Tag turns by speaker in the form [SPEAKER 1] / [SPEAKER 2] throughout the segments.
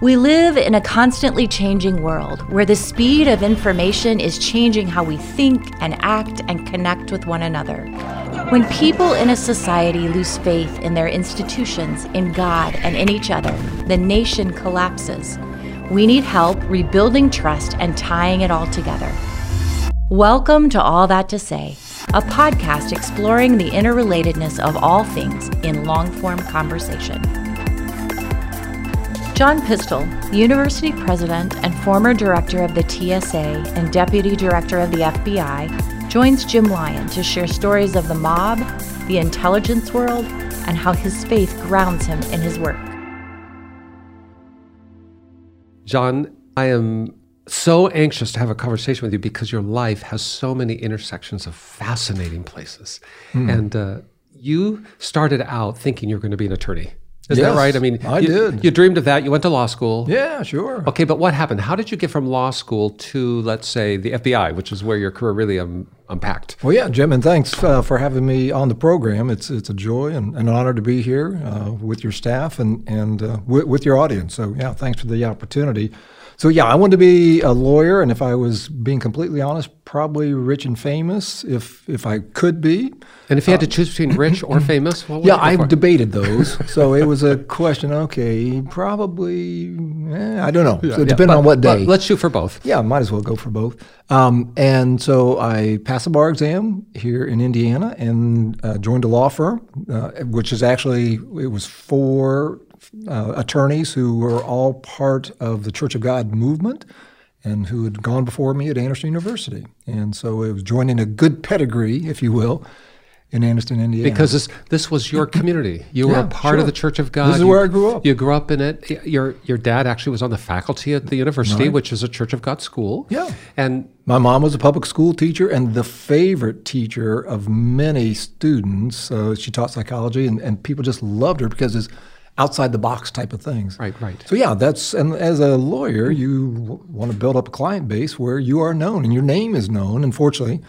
[SPEAKER 1] We live in a constantly changing world where the speed of information is changing how we think and act and connect with one another. When people in a society lose faith in their institutions, in God, and in each other, the nation collapses. We need help rebuilding trust and tying it all together. Welcome to All That to Say, a podcast exploring the interrelatedness of all things in long form conversation. John Pistole, the university president and former director of the TSA and deputy director of the FBI, joins Jim Lyon to share stories of the mob, the intelligence world, and how his faith grounds him in his work.
[SPEAKER 2] John, I am so anxious to have a conversation with you because your life has so many intersections of fascinating places. Mm. And uh, you started out thinking you're going to be an attorney. Is
[SPEAKER 3] yes,
[SPEAKER 2] that right? I mean,
[SPEAKER 3] I
[SPEAKER 2] you,
[SPEAKER 3] did.
[SPEAKER 2] You dreamed of that. You went to law school.
[SPEAKER 3] Yeah, sure.
[SPEAKER 2] Okay, but what happened? How did you get from law school to, let's say, the FBI, which is where your career really um, unpacked?
[SPEAKER 3] Well, yeah, Jim, and thanks uh, for having me on the program. It's it's a joy and an honor to be here uh, with your staff and and uh, w- with your audience. So, yeah, thanks for the opportunity. So yeah, I wanted to be a lawyer, and if I was being completely honest, probably rich and famous, if if I could be.
[SPEAKER 2] And if you had to choose between rich or famous,
[SPEAKER 3] yeah, I debated those. so it was a question. Okay, probably. Eh, I don't know. Yeah, so it depended on what day.
[SPEAKER 2] let's shoot for both.
[SPEAKER 3] Yeah, might as well go for both. Um, and so I passed the bar exam here in Indiana and uh, joined a law firm, uh, which is actually it was four uh, attorneys who were all part of the Church of God movement and who had gone before me at Anderson University. And so it was joining a good pedigree, if you will, in Anderson, Indiana.
[SPEAKER 2] Because this this was your community. You yeah, were a part
[SPEAKER 3] sure.
[SPEAKER 2] of the Church of God.
[SPEAKER 3] This is
[SPEAKER 2] you,
[SPEAKER 3] where I grew up.
[SPEAKER 2] You grew up in it. Your your dad actually was on the faculty at the university, right. which is a Church of God school.
[SPEAKER 3] Yeah.
[SPEAKER 2] And
[SPEAKER 3] my mom was a public school teacher and the favorite teacher of many students. Uh, she taught psychology, and, and people just loved her because it's outside the box type of things.
[SPEAKER 2] Right, right.
[SPEAKER 3] So yeah, that's and as a lawyer, you w- want to build up a client base where you are known and your name is known. Unfortunately,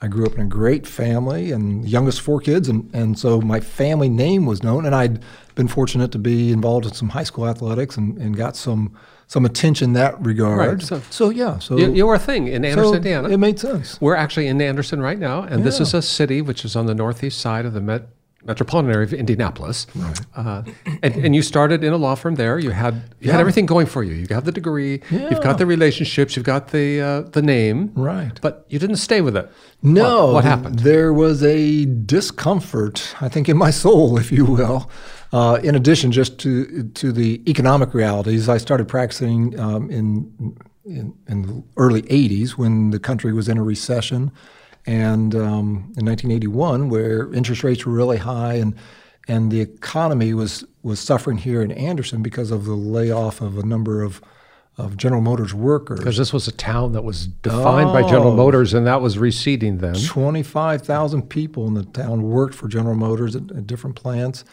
[SPEAKER 3] I grew up in a great family and youngest four kids, and and so my family name was known, and I'd been fortunate to be involved in some high school athletics and, and got some some attention in that regard.
[SPEAKER 2] Right. So,
[SPEAKER 3] so yeah. So
[SPEAKER 2] you, you, were a thing in Anderson,
[SPEAKER 3] so
[SPEAKER 2] Indiana.
[SPEAKER 3] It made sense.
[SPEAKER 2] We're actually in Anderson right now, and yeah. this is a city which is on the northeast side of the Met metropolitan area of Indianapolis.
[SPEAKER 3] Right. Uh,
[SPEAKER 2] and, and, you started in a law firm there. You had you yeah. had everything going for you. You got the degree.
[SPEAKER 3] Yeah.
[SPEAKER 2] You've got the relationships. You've got the uh, the name.
[SPEAKER 3] Right.
[SPEAKER 2] But you didn't stay with it.
[SPEAKER 3] No.
[SPEAKER 2] What, what, happened?
[SPEAKER 3] There was a discomfort, I think, in my soul, if you will. Uh, in addition, just to to the economic realities, I started practicing um, in, in in the early '80s when the country was in a recession and um, in 1981, where interest rates were really high and and the economy was was suffering here in Anderson because of the layoff of a number of of General Motors workers.
[SPEAKER 2] Because this was a town that was defined oh, by General oh. Motors, and that was receding then.
[SPEAKER 3] 25,000 people in the town worked for General Motors at, at, different plants,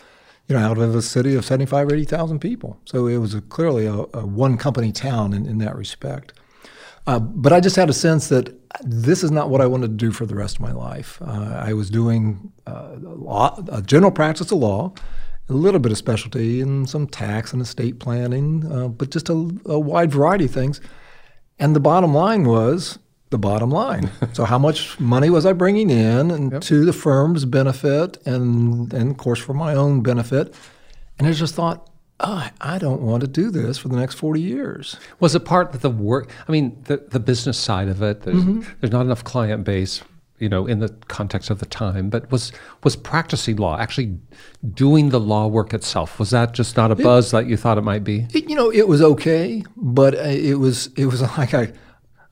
[SPEAKER 3] you know, out of a city of 75 or 80,000 people. So it was a, clearly a, a one company town in, in that respect. Uh, but I just had a sense that this is not what I wanted to do for the rest of my life. Uh, I was doing uh, law, a general practice of law, a little bit of specialty in some tax and estate planning, uh, but just a, a, wide variety of things. And the bottom line was the bottom line. so how much money was I bringing in and yep. to the firm's benefit and, and, of course, for my own benefit? And I just thought, oh, I don't want to do this for the next 40 years.
[SPEAKER 2] Was it part of the work? I mean, the, the business side of it, there's, mm-hmm. there's not enough client base you know, in the context of the time, but was was practicing law, actually doing the law work itself, was that just not a buzz it, that you thought it might be?
[SPEAKER 3] It, you know, it was okay, but it was it was like I,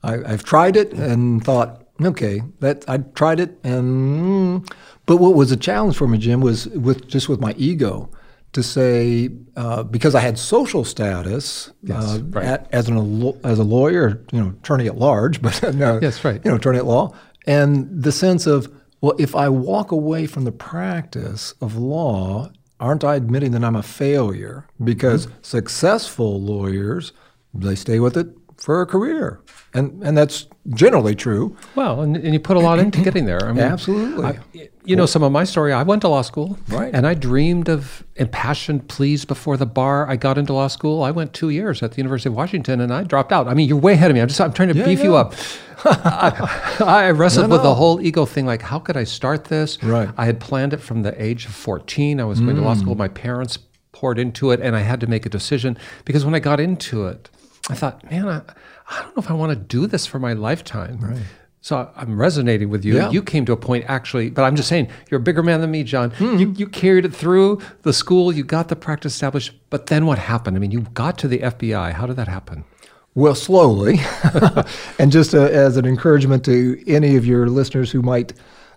[SPEAKER 3] I have tried it and thought, okay, that I tried it, and but what was a challenge for me, Jim, was with just with my ego to say uh, because I had social status
[SPEAKER 2] yes, uh, right.
[SPEAKER 3] at, as an as a lawyer, you know, attorney at large, but no,
[SPEAKER 2] yes, right,
[SPEAKER 3] you know, attorney at law, and the sense of well, if I walk away from the practice of law, aren't I admitting that I'm a failure? Because mm-hmm. successful lawyers, they stay with it for a career, and and that's generally true.
[SPEAKER 2] Well, and, and you put a lot into getting there. I mean,
[SPEAKER 3] Absolutely.
[SPEAKER 2] I- you know, some of my story. I went to law school,
[SPEAKER 3] Right.
[SPEAKER 2] And I dreamed of impassioned pleas before the bar. I got into law school. I went two years at the University of Washington, and I dropped out. I mean, you're way ahead of me. I'm just I'm trying to
[SPEAKER 3] Yeah,
[SPEAKER 2] beef you up. I, I wrestled
[SPEAKER 3] No,
[SPEAKER 2] with the whole ego thing. Like, how could I start this?
[SPEAKER 3] Right.
[SPEAKER 2] I had planned it from the age of 14. I was going to law
[SPEAKER 3] Mm.
[SPEAKER 2] school. My parents poured into it, and I had to make a decision because when I got into it, I thought, man, I, I don't know if I want to do this for my lifetime. Right. So I'm resonating with you.
[SPEAKER 3] Yeah.
[SPEAKER 2] You came to a point actually, but I'm just saying, you're a bigger man than me, John.
[SPEAKER 3] Hmm.
[SPEAKER 2] You, you carried it through the school, you got the practice established, but then what happened? I mean, you got to the FBI. How did that happen?
[SPEAKER 3] Well, slowly. and just uh, as an encouragement to any of your listeners who might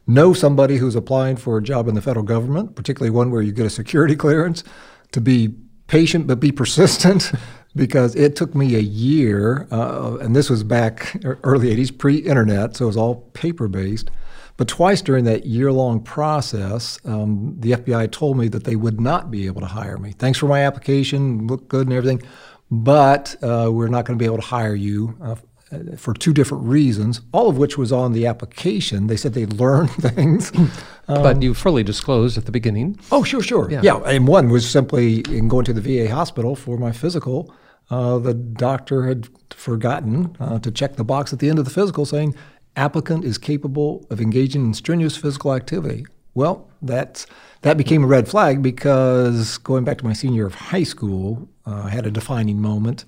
[SPEAKER 3] know somebody who's applying for a job in the federal government, particularly one where you get a security clearance, to be patient but be persistent because it took me a year, uh, and this was back early 80s, pre internet, so it was all paper based. But twice during that year long process, um, the FBI told me that they would not be able to hire me. Thanks for my application, looked good and everything, but uh, we're not going to be able to hire you uh, for two different reasons, all of which was on the application. They said they learned things.
[SPEAKER 2] but you fully disclosed at the beginning.
[SPEAKER 3] Oh, sure, sure. Yeah. Yeah. and one was simply in going to the VA hospital for my physical. Uh, the doctor had forgotten uh, to check the box at the end of the physical saying, applicant is capable of engaging in strenuous physical activity. Well, that's, that became a red flag because going back to my senior year of high school, uh, I had a defining moment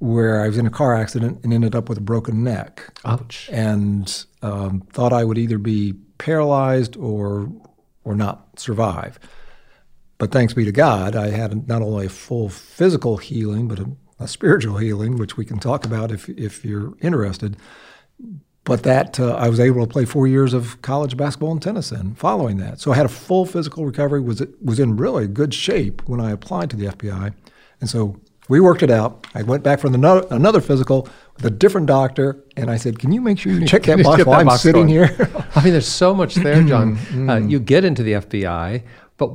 [SPEAKER 3] where I was in a car accident and ended up with a broken neck
[SPEAKER 2] Ouch.
[SPEAKER 3] and um, thought I would either be paralyzed or or not survive. But thanks be to God, I had not only a full physical healing, but a, a spiritual healing, which we can talk about if if you're interested. But that uh, I was able to play four years of college basketball and tennis in following that. So I had a full physical recovery. was was in really good shape when I applied to the FBI, and so we worked it out. I went back for the no, another physical with a different doctor, and I said, "Can you make sure you check that box
[SPEAKER 2] that
[SPEAKER 3] while I'm
[SPEAKER 2] box
[SPEAKER 3] sitting
[SPEAKER 2] going.
[SPEAKER 3] here?"
[SPEAKER 2] I mean, there's so much there, John. uh, you get into the FBI, but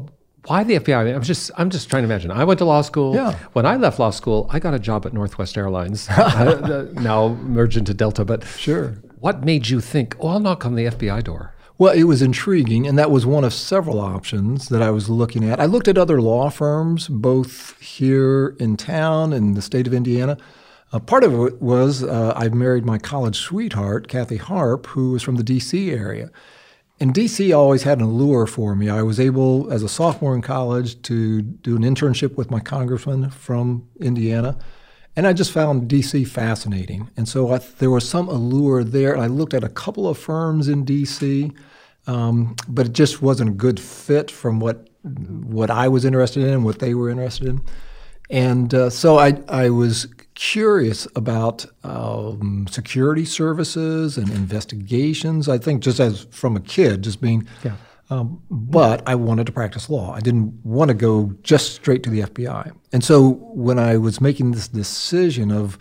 [SPEAKER 2] why the FBI? I'm just, I'm just trying to imagine. I went to law school.
[SPEAKER 3] Yeah.
[SPEAKER 2] When I left law school, I got a job at Northwest Airlines, uh, now merged into Delta. But
[SPEAKER 3] Sure.
[SPEAKER 2] what made you think, oh, I'll knock on the FBI door?
[SPEAKER 3] Well, it was intriguing, and that was one of several options that I was looking at. I looked at other law firms, both here in town and the state of Indiana. Uh, part of it was uh, I married my college sweetheart, Kathy Harp, who was from the D.C. area. And D.C. always had an allure for me. I was able, as a sophomore in college, to do an internship with my congressman from Indiana. And I just found DC fascinating. And so I, there was some allure there. And I looked at a couple of firms in DC, um, but it just wasn't a good fit from what, what I was interested in and what they were interested in. And uh, so I, I was curious about um, security services and investigations. I think just as from a kid, just being.
[SPEAKER 2] Yeah.
[SPEAKER 3] Um, but I wanted to practice law. I didn't want to go just straight to the FBI. And so when I was making this decision of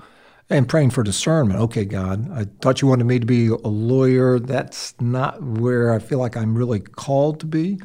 [SPEAKER 3] and praying for discernment, okay, God, I thought you wanted me to be a lawyer. That's not where I feel like I'm really called to be.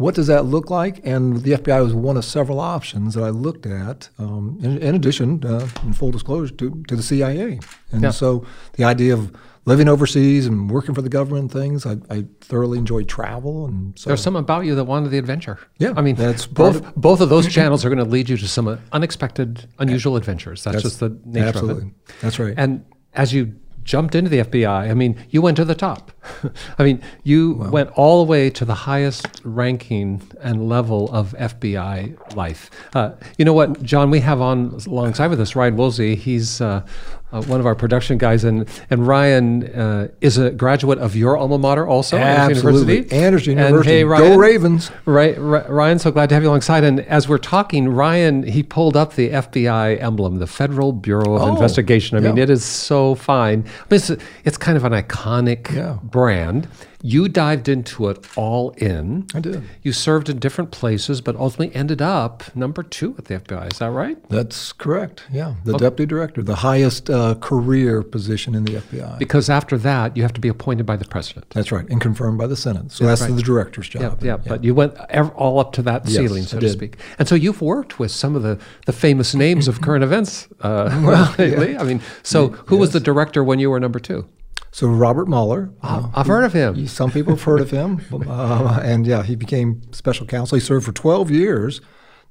[SPEAKER 3] What does that look like? And the FBI was one of several options that I looked at, um, in, in addition, uh, in full disclosure, to, to the CIA. And
[SPEAKER 2] Yeah.
[SPEAKER 3] so the idea of living overseas and working for the government and things, I, I thoroughly enjoy travel. And so
[SPEAKER 2] There's something about you that wanted the adventure.
[SPEAKER 3] Yeah,
[SPEAKER 2] I mean,
[SPEAKER 3] that's
[SPEAKER 2] both both of those channels are going to lead you to some unexpected, unusual adventures. That's, just the nature
[SPEAKER 3] absolutely.
[SPEAKER 2] of it.
[SPEAKER 3] That's right.
[SPEAKER 2] And as you jumped into the FBI, I mean, you went to the top. I mean, you went all the way to the highest ranking and level of FBI life. Uh, you know what, John? We have on alongside with us Ryan Woolsey. He's uh, uh, one of our production guys, and and Ryan uh, is a graduate of your alma mater, also Anderson University.
[SPEAKER 3] Anderson
[SPEAKER 2] And
[SPEAKER 3] University.
[SPEAKER 2] hey,
[SPEAKER 3] Go Ravens.
[SPEAKER 2] Right, Ryan, so glad to have you alongside. And as we're talking, Ryan, he pulled up the FBI emblem, the Federal Bureau of
[SPEAKER 3] Oh,
[SPEAKER 2] Investigation. I mean, it is so fine. I mean, it's, it's kind of an iconic
[SPEAKER 3] Yeah.
[SPEAKER 2] brand. You dived into it all in.
[SPEAKER 3] I did.
[SPEAKER 2] You served in different places, but ultimately ended up number two at the FBI. Is that right?
[SPEAKER 3] That's correct. Yeah, the deputy director, the highest uh, uh, career position in the FBI.
[SPEAKER 2] Because after that, you have to be appointed by the president.
[SPEAKER 3] That's right, and confirmed by the Senate. So that's
[SPEAKER 2] right.
[SPEAKER 3] the director's
[SPEAKER 2] Yeah,
[SPEAKER 3] job.
[SPEAKER 2] yeah, but you went all up to that
[SPEAKER 3] Yes,
[SPEAKER 2] ceiling, so
[SPEAKER 3] I
[SPEAKER 2] to
[SPEAKER 3] did.
[SPEAKER 2] speak. And so you've worked with some of the, the famous names of current events uh, lately. I mean, so who was the director when you were number two?
[SPEAKER 3] So Robert Mueller. uh,
[SPEAKER 2] I've heard of him.
[SPEAKER 3] Some people have heard of him, uh, and yeah, he became special counsel. He served for 12 years.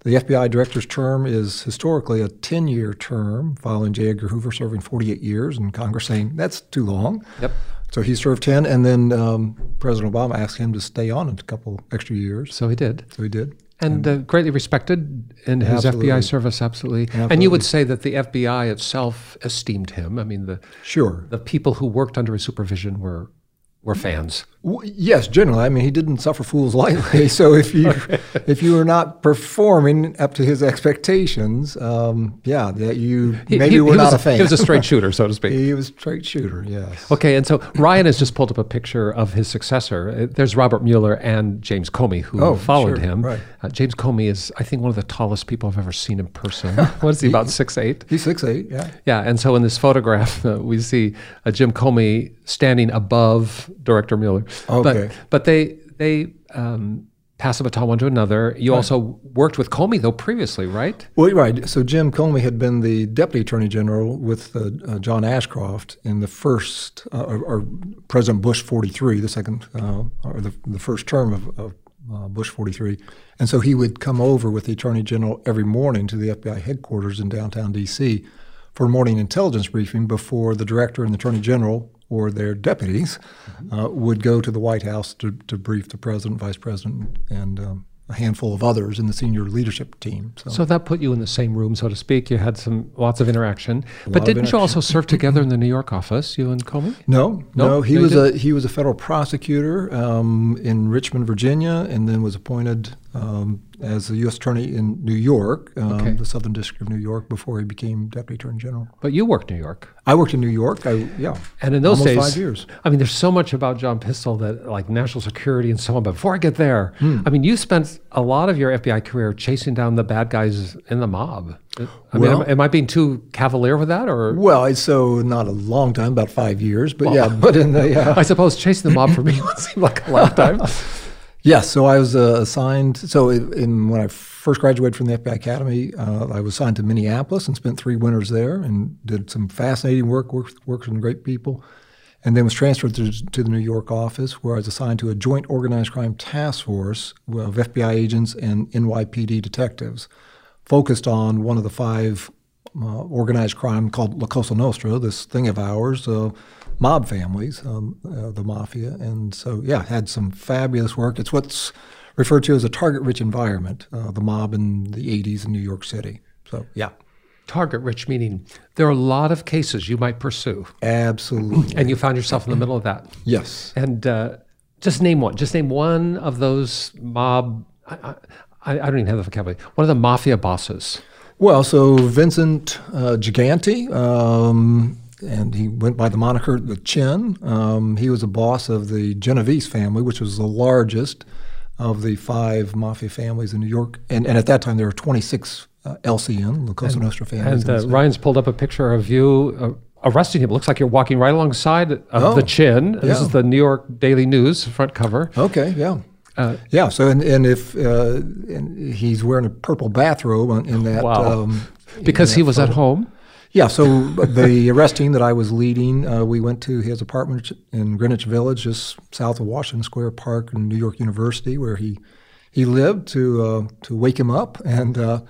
[SPEAKER 3] The FBI director's term is historically a 10-year term, following J. Edgar Hoover serving 48 years, and Congress saying that's too long.
[SPEAKER 2] Yep.
[SPEAKER 3] So he served 10, and then um, President Obama asked him to stay on a couple extra years.
[SPEAKER 2] So he did.
[SPEAKER 3] So he did.
[SPEAKER 2] And uh, greatly respected in his
[SPEAKER 3] Absolutely.
[SPEAKER 2] FBI service, absolutely. And you would say that the FBI itself esteemed him. I mean, the
[SPEAKER 3] Sure.
[SPEAKER 2] the people who worked under his supervision were were fans.
[SPEAKER 3] W- Yes, generally. I mean, he didn't suffer fools lightly. So if you if you were not performing up to his expectations, um, yeah, that you
[SPEAKER 2] He-
[SPEAKER 3] maybe
[SPEAKER 2] he,
[SPEAKER 3] were
[SPEAKER 2] he
[SPEAKER 3] not
[SPEAKER 2] was
[SPEAKER 3] a fan.
[SPEAKER 2] He was a straight shooter, so to speak.
[SPEAKER 3] He was a straight shooter. Yes.
[SPEAKER 2] Okay, and so Ryan has just pulled up a picture of his successor. Uh, There's Robert Mueller and James Comey, who
[SPEAKER 3] Oh,
[SPEAKER 2] followed
[SPEAKER 3] sure,
[SPEAKER 2] him.
[SPEAKER 3] right.
[SPEAKER 2] Uh, James Comey is, I think, one of the tallest people I've ever seen in person. what is he, about six eight?
[SPEAKER 3] He's six eight. Yeah.
[SPEAKER 2] Yeah, and so in this photograph, uh, we see uh, Jim Comey standing above Director Mueller.
[SPEAKER 3] Okay.
[SPEAKER 2] But, but they they um, pass the baton one to another. You also worked with Comey though previously, right?
[SPEAKER 3] Well, right. So Jim Comey had been the deputy attorney general with uh, uh, John Ashcroft in the first, uh, or, or President Bush 43, the second, uh, or the, the first term of, of uh, Bush 43. And so he would come over with the attorney general every morning to the FBI headquarters in downtown D.C. for a morning intelligence briefing before the director and the attorney general or their deputies uh, would go to the White House to, to brief the president, vice president, and um, a handful of others in the senior leadership team. So.
[SPEAKER 2] So that put you in the same room, so to speak. You had some lots of interaction. but didn't you also serve together in the New York office, you and Comey?
[SPEAKER 3] No,
[SPEAKER 2] No?
[SPEAKER 3] no, he
[SPEAKER 2] No,
[SPEAKER 3] was a he was a federal prosecutor um, in Richmond, Virginia, and then was appointed um, as a U.S. attorney in New York, um,
[SPEAKER 2] Okay.
[SPEAKER 3] the Southern District of New York, before he became deputy attorney general.
[SPEAKER 2] But you worked in New York.
[SPEAKER 3] I worked in New York. I yeah,
[SPEAKER 2] And in those days,
[SPEAKER 3] five years.
[SPEAKER 2] I mean, there's so much about John Pistole that, like national security and so on. But before I get there,
[SPEAKER 3] Hmm.
[SPEAKER 2] I mean, you spent a lot of your FBI career chasing down the bad guys in the mob. I mean,
[SPEAKER 3] Well-
[SPEAKER 2] am, am I being too cavalier with that, or
[SPEAKER 3] Well, it's so not a long time, about five years, but yeah, but in the uh,
[SPEAKER 2] I suppose chasing the mob for me would seem like a lifetime.
[SPEAKER 3] Yes, so I was uh, assigned. So in, when I first graduated from the FBI Academy, uh, I was assigned to Minneapolis and spent three winters there and did some fascinating work, worked, with great people, and then was transferred to, to the New York office where I was assigned to a joint organized crime task force of FBI agents and NYPD detectives, focused on one of the five uh, organized crime called La Cosa Nostra, this thing of ours, uh, mob families, um, uh, the mafia. And so, yeah, had some fabulous work. It's what's referred to as a target rich environment, uh, the mob in the 80s in New York City. So, yeah,
[SPEAKER 2] Target rich meaning there are a lot of cases you might pursue,
[SPEAKER 3] absolutely.
[SPEAKER 2] and you found yourself in the middle of that.
[SPEAKER 3] yes.
[SPEAKER 2] And uh, just name one. Just name one of those mob. I, I, I don't even have the vocabulary. One of the mafia bosses.
[SPEAKER 3] Well, so Vincent uh, Giganti, um, and he went by the moniker the Chin. Um, he was a boss of the Genovese family, which was the largest of the five mafia families in New York. And, and at that time, there were 26 uh, LCN, La Cosa Nostra families.
[SPEAKER 2] And uh, Ryan's pulled up a picture of you uh, arresting him. It looks like you're walking right alongside of
[SPEAKER 3] Oh,
[SPEAKER 2] the chin. This
[SPEAKER 3] yeah.
[SPEAKER 2] is the New York Daily News front cover.
[SPEAKER 3] Okay, yeah. yeah, so and, and if uh, and he's wearing a purple bathrobe in that.
[SPEAKER 2] Wow.
[SPEAKER 3] Um,
[SPEAKER 2] Because he was at home.
[SPEAKER 3] Yeah, so the arrest team that I was leading, uh, we went to his apartment in Greenwich Village, just south of Washington Square Park in New York University, where he he lived to uh, to wake him up, and uh,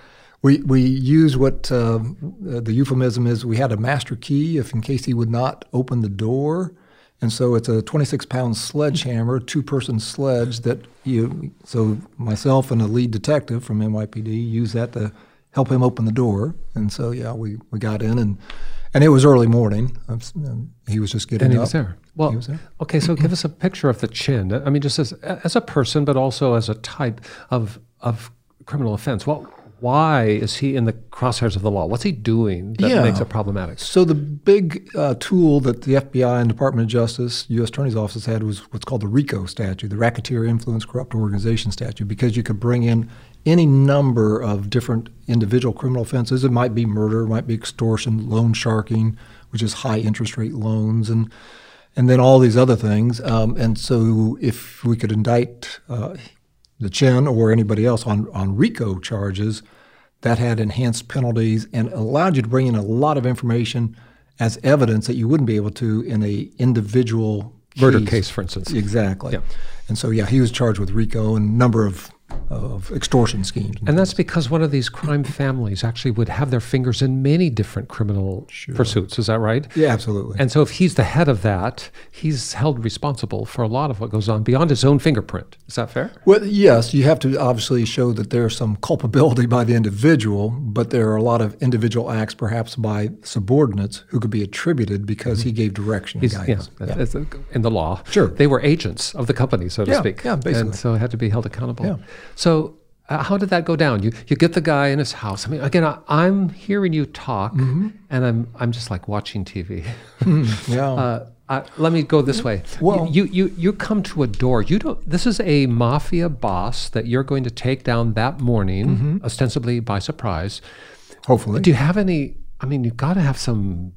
[SPEAKER 3] we we used what uh, the euphemism is. We had a master key, if in case he would not open the door. And so it's a 26 pound sledgehammer, two person sledge that you, so myself and a lead detective from NYPD used that to help him open the door. And so, yeah, we, we got in and, and it was early morning. And um, he was just getting
[SPEAKER 2] And he
[SPEAKER 3] up.
[SPEAKER 2] was there. Well,
[SPEAKER 3] he was there.
[SPEAKER 2] okay, so give us a picture of the chin. I mean, just as as a person, but also as a type of of criminal offense. What why is he in the crosshairs of the law? What's he doing that
[SPEAKER 3] Yeah.
[SPEAKER 2] makes it problematic?
[SPEAKER 3] So the big uh, tool that the FBI and Department of Justice, U.S. Attorney's Office had was what's called the RICO statute, the Racketeer Influence Corrupt Organization statute, because you could bring in any number of different individual criminal offenses. It might be murder, it might be extortion, loan sharking, which is high interest rate loans, and and then all these other things. Um, and so if we could indict uh, the Chin or anybody else on, on RICO charges, that had enhanced penalties and allowed you to bring in a lot of information as evidence that you wouldn't be able to in a individual
[SPEAKER 2] Murder case, for instance.
[SPEAKER 3] Exactly.
[SPEAKER 2] Yeah.
[SPEAKER 3] And so yeah, he was charged with RICO and a number of of extortion schemes.
[SPEAKER 2] And that's because one of these crime families actually would have their fingers in many different criminal pursuits. Is that right?
[SPEAKER 3] yeah, absolutely.
[SPEAKER 2] And so if he's the head of that, he's held responsible for a lot of what goes on beyond his own fingerprint. Is that fair?
[SPEAKER 3] Well, yes, you have to obviously show that there's some culpability by the individual, but there are a lot of individual acts, perhaps by subordinates, who could be attributed because he mm-hmm. gave direction
[SPEAKER 2] He's, yeah,
[SPEAKER 3] guidance.
[SPEAKER 2] that's- that's in the law.
[SPEAKER 3] Sure.
[SPEAKER 2] They were agents of the company, so to
[SPEAKER 3] Yeah,
[SPEAKER 2] speak.
[SPEAKER 3] yeah, basically.
[SPEAKER 2] And so had to be held accountable.
[SPEAKER 3] Yeah.
[SPEAKER 2] So uh, how did that go down? You you get the guy in his house. I mean, again, I, I'm hearing you talk,
[SPEAKER 3] Mm-hmm.
[SPEAKER 2] and I'm I'm just like watching TV.
[SPEAKER 3] Yeah.
[SPEAKER 2] Uh, I, let me go this way.
[SPEAKER 3] Well-
[SPEAKER 2] you, you you come to a door. You don't. This is a mafia boss that you're going to take down that morning,
[SPEAKER 3] Mm-hmm.
[SPEAKER 2] ostensibly by surprise.
[SPEAKER 3] Hopefully.
[SPEAKER 2] Do you have any? I mean, you've got to have some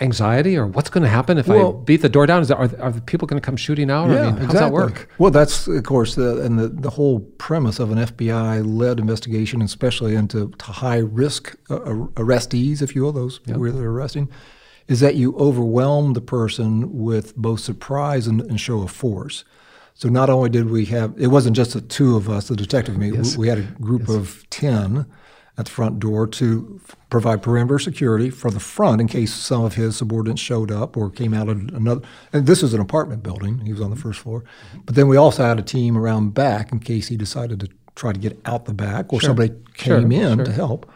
[SPEAKER 2] anxiety, or what's going to happen if
[SPEAKER 3] Well-
[SPEAKER 2] I beat the door down? Is there, are, are the people going to come shooting out? I mean, how does that work?
[SPEAKER 3] Well, that's of course the and the, the whole premise of an FBI-led investigation, especially into to high-risk uh, arrestees, if you will, those where they're arresting, is that you overwhelm the person with both surprise and, and show of force. So not only did we have, it wasn't just the two of us, the detective and me. We- We had a group of ten at the front door to provide perimeter security for the front in case some of his subordinates showed up or came out of another. And this is an apartment building. He was on the first floor. But then we also had a team around back in case he decided to try to get out the back or somebody
[SPEAKER 2] Sure,
[SPEAKER 3] came in
[SPEAKER 2] sure.
[SPEAKER 3] to help.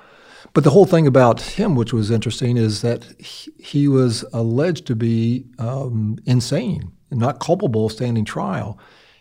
[SPEAKER 3] But the whole thing about him, which was interesting, is that he, he was alleged to be um, insane and not culpable of standing trial.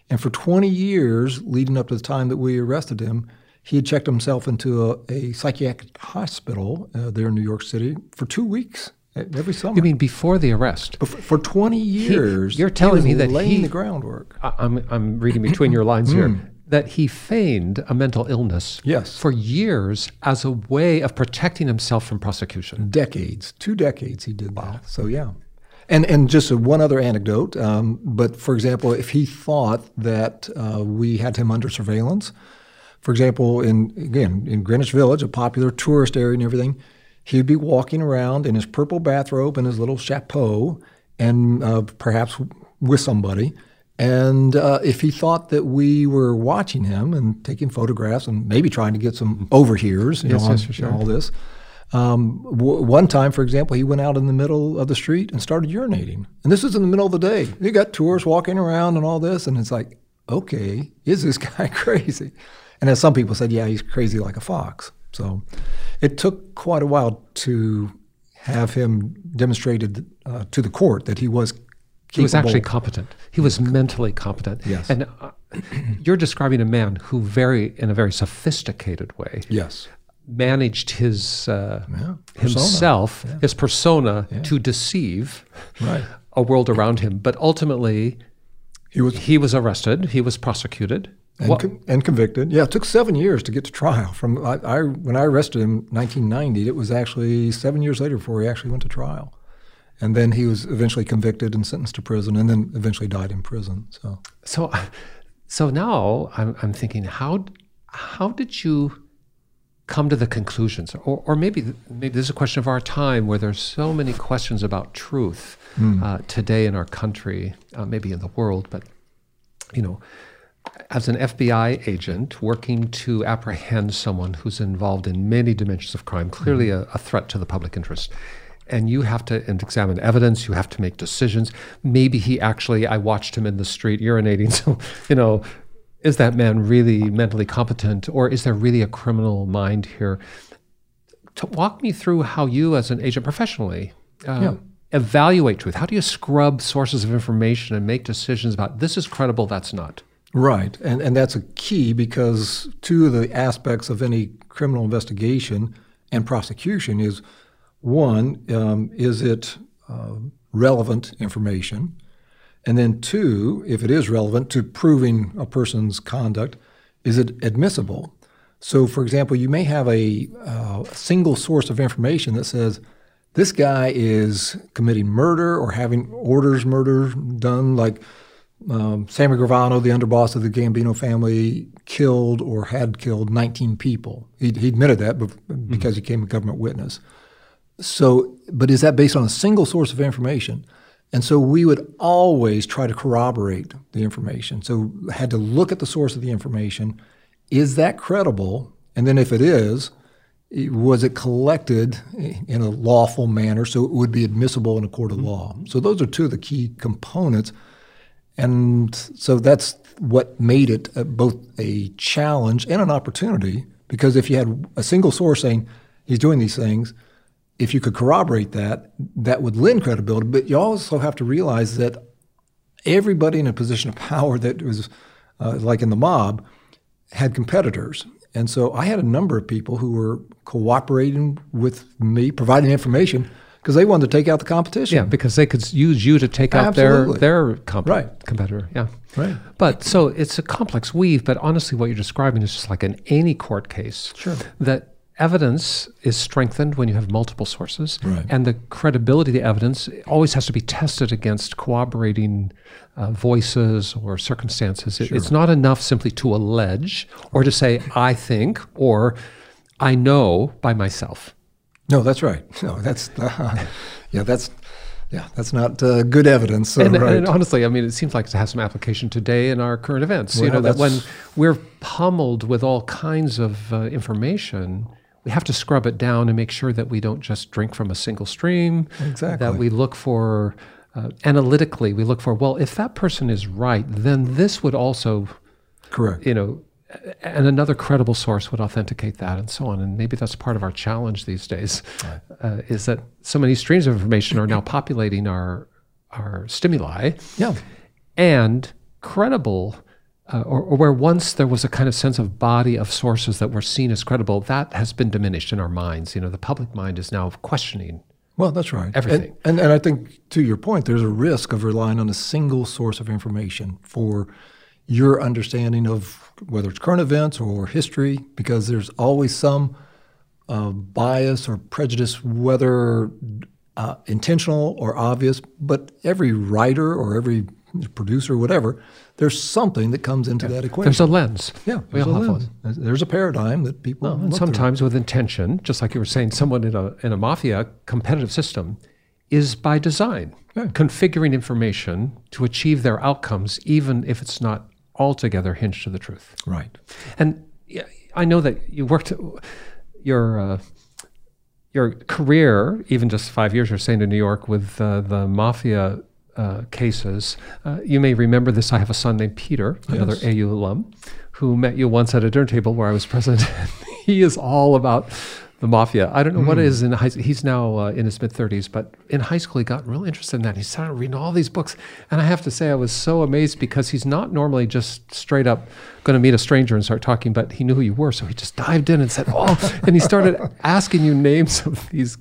[SPEAKER 3] And for 20 years, leading up to the time that we arrested him, he had checked himself into a, a psychiatric hospital uh, there in New York City for two weeks every summer.
[SPEAKER 2] You mean before the arrest?
[SPEAKER 3] For, for 20 years,
[SPEAKER 2] you're
[SPEAKER 3] he
[SPEAKER 2] telling
[SPEAKER 3] was
[SPEAKER 2] me that
[SPEAKER 3] laying
[SPEAKER 2] he-
[SPEAKER 3] the groundwork.
[SPEAKER 2] I- I'm I'm reading between your lines here. That he feigned a mental illness
[SPEAKER 3] Yes.
[SPEAKER 2] for years as a way of protecting himself from prosecution.
[SPEAKER 3] decades, two decades he did that. So yeah, and and just one other anecdote. Um, but for example, if he thought that uh, we had him under surveillance, for example, in again in Greenwich Village, a popular tourist area and everything, he'd be walking around in his purple bathrobe and his little chapeau, and uh, perhaps with somebody. And uh, if he thought that we were watching him and taking photographs and maybe trying to get some overhears, you
[SPEAKER 2] Yes,
[SPEAKER 3] know, on,
[SPEAKER 2] yes, for sure.
[SPEAKER 3] all this, um, w- one time, for example, he went out in the middle of the street and started urinating. And this is in the middle of the day. You got tourists walking around and all this, and it's like, okay, is this guy crazy? And as some people said, yeah, he's crazy like a fox. So it took quite a while to have him demonstrated uh, to the court that he was
[SPEAKER 2] He was actually competent. He was mentally competent.
[SPEAKER 3] Yes.
[SPEAKER 2] And uh, you're describing a man who very in a very sophisticated way
[SPEAKER 3] Yes.
[SPEAKER 2] managed his uh,
[SPEAKER 3] Yeah,
[SPEAKER 2] himself, his persona to deceive
[SPEAKER 3] Right.
[SPEAKER 2] a world around him. But ultimately,
[SPEAKER 3] He was
[SPEAKER 2] he was arrested. He was prosecuted.
[SPEAKER 3] And, and convicted. Yeah, it took seven years to get to trial. From I, I when I arrested him, in 1990, it was actually seven years later before he actually went to trial, and then he was eventually convicted and sentenced to prison, and then eventually died in prison. So
[SPEAKER 2] So, so now I'm, I'm thinking, how how did you come to the conclusions, or, or maybe maybe this is a question of our time, where there's so many questions about truth uh, today in our country, uh, maybe in the world, but you know, as an FBI agent working to apprehend someone who's involved in many dimensions of crime, clearly a, a threat to the public interest. And you have to examine evidence, you have to make decisions. Maybe he actually, I watched him in the street urinating. So, you know, is that man really mentally competent or is there really a criminal mind here? To walk me through how you, as an agent professionally, uh,
[SPEAKER 3] Yeah.
[SPEAKER 2] evaluate truth. How do you scrub sources of information and make decisions about this is credible, that's not?
[SPEAKER 3] Right, and and that's a key because two of the aspects of any criminal investigation and prosecution is one, um, is it uh, relevant information, and then two, if it is relevant to proving a person's conduct, is it admissible? So, for example, you may have a, uh, single source of information that says this guy is committing murder or having orders murder done, like um, Sammy Gravano, the underboss of the Gambino family, killed or had killed 19 people. He, he admitted that because mm-hmm. he became a government witness. So, but is that based on a single source of information? And so we would always try to corroborate the information. So had to look at the source of the information. Is that credible? And then if it is, was it collected in a lawful manner so it would be admissible in a court of mm-hmm. law? So those are two of the key components and so that's what made it both a challenge and an opportunity because if you had a single source saying he's doing these things, if you could corroborate that, that would lend credibility. But you also have to realize that everybody in a position of power that was uh, like in the mob had competitors. And so I had a number of people who were cooperating with me, providing information because they wanted to take out the competition.
[SPEAKER 2] Yeah, because they could use you to take out Absolutely. their their comp- right. competitor. Yeah,
[SPEAKER 3] right.
[SPEAKER 2] But so it's a complex weave. But honestly, what you're describing is just like in any court case.
[SPEAKER 3] Sure.
[SPEAKER 2] That evidence is strengthened when you have multiple sources,
[SPEAKER 3] right.
[SPEAKER 2] and the credibility of the evidence always has to be tested against corroborating uh, voices or circumstances. It, It's not enough simply to allege or to say I think or I know by myself.
[SPEAKER 3] No, that's right. No, that's uh, yeah, that's yeah, that's not uh, good evidence. So,
[SPEAKER 2] and,
[SPEAKER 3] right.
[SPEAKER 2] and, honestly, I mean, it seems like it has some application today in our current events. Well, you know that when we're pummeled with all kinds of uh, information, we have to scrub it down and make sure that we don't just drink from a single stream.
[SPEAKER 3] Exactly.
[SPEAKER 2] That we look for uh, analytically. We look for well, if that person is right, then this would also,
[SPEAKER 3] correct.
[SPEAKER 2] You know, and another credible source would authenticate that and so on and maybe that's part of our challenge these days right. uh, is that so many streams of information are now populating our our stimuli
[SPEAKER 3] yeah
[SPEAKER 2] and credible uh, or, or, where once there was a kind of sense of body of sources that were seen as credible that has been diminished in our minds you know the public mind is now questioning
[SPEAKER 3] well, that's right.
[SPEAKER 2] Everything.
[SPEAKER 3] And, and, and I think, to your point, there's a risk of relying on a single source of information for your understanding of whether it's current events or history, because there's always some uh, bias or prejudice, whether uh, intentional or obvious. But every writer or every producer, whatever, there's something that comes into yeah. that equation.
[SPEAKER 2] There's a lens.
[SPEAKER 3] Yeah, there's a lens. One. There's a paradigm that people.
[SPEAKER 2] Well, and sometimes through. with intention, just like you were saying, someone in a in a mafia competitive system is by design yeah. configuring information to achieve their outcomes, even if it's not altogether hinged to the truth.
[SPEAKER 3] Right.
[SPEAKER 2] And I know that you worked your uh, your career, even just five years, you're saying in New York with uh, the mafia uh, cases. Uh, you may remember this. I have a son named Peter, another yes. AU alum, who met you once at a dinner table where I was present. he is all about the mafia. I don't know mm. what it hmm. in high. He's now uh, in his mid thirties, but in high school he got really interested in that. He started reading all these books, and I have to say I was so amazed because he's not normally just straight up going to meet a stranger and start talking, but he knew who you were, so he just dived in and said, "Oh," and he started asking you names of these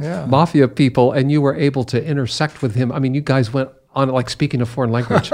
[SPEAKER 2] yeah. mafia people, and you were able to intersect with him. I mean, you guys went on like speaking a foreign language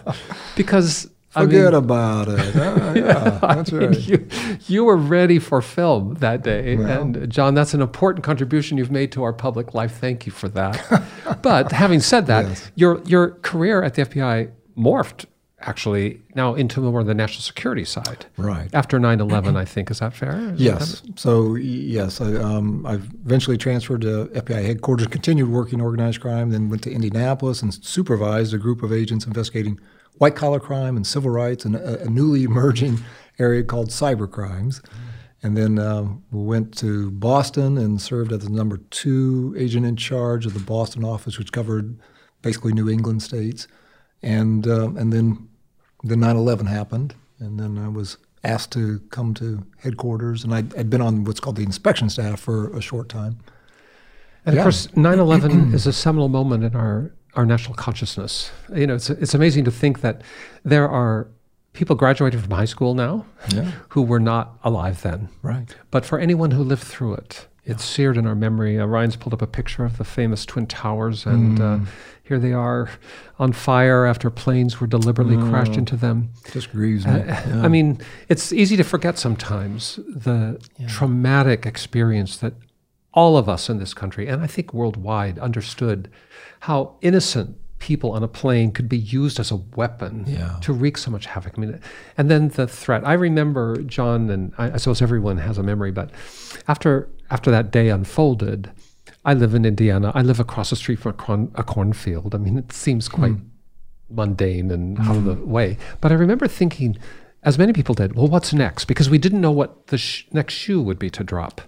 [SPEAKER 2] because
[SPEAKER 3] Forget I mean, about it. Uh, yeah, that's right.
[SPEAKER 2] You, you, were ready for film that day. Well, and John, that's an important contribution you've made to our public life. Thank you for that. but having said that, yes. your your career at the FBI morphed actually now into more of the national security side.
[SPEAKER 3] Right.
[SPEAKER 2] After 9-11, I think. Is that fair? Is
[SPEAKER 3] yes. That so, yes, I, um, I eventually transferred to FBI headquarters, continued working organized crime, then went to Indianapolis and supervised a group of agents investigating – white collar crime and civil rights and a, a newly emerging area called cyber crimes. And then um, we went to Boston and served as the number two agent in charge of the Boston office, which covered basically New England states. And uh, and then the 9/11 happened, and then I was asked to come to headquarters, and I'd, I'd been on what's called the inspection staff for a short time.
[SPEAKER 2] And yeah. of course, 9/11 is a seminal moment in our our national consciousness. You know, it's, it's amazing to think that there are people graduating from high school now
[SPEAKER 3] Yeah.
[SPEAKER 2] who were not alive then.
[SPEAKER 3] Right.
[SPEAKER 2] But for anyone who lived through it, it's seared in our memory. Uh, Ryan's pulled up a picture of the famous Twin Towers, and
[SPEAKER 3] Mm.
[SPEAKER 2] uh, here they are on fire after planes were deliberately crashed into them.
[SPEAKER 3] Just grieves me.
[SPEAKER 2] Uh,
[SPEAKER 3] Yeah.
[SPEAKER 2] I mean, it's easy to forget sometimes the traumatic experience that all of us in this country, and I think worldwide, understood how innocent people on a plane could be used as a weapon
[SPEAKER 3] Yeah.
[SPEAKER 2] to wreak so much havoc. I mean, and then the threat. I remember John, and I, I suppose everyone has a memory, but after after that day unfolded, I live in Indiana. I live across the street from a, corn, a cornfield. I mean, it seems quite hmm. mundane and out of the hmm. way. But I remember thinking, as many people did, well, what's next? Because we didn't know what the sh- next shoe would be to drop.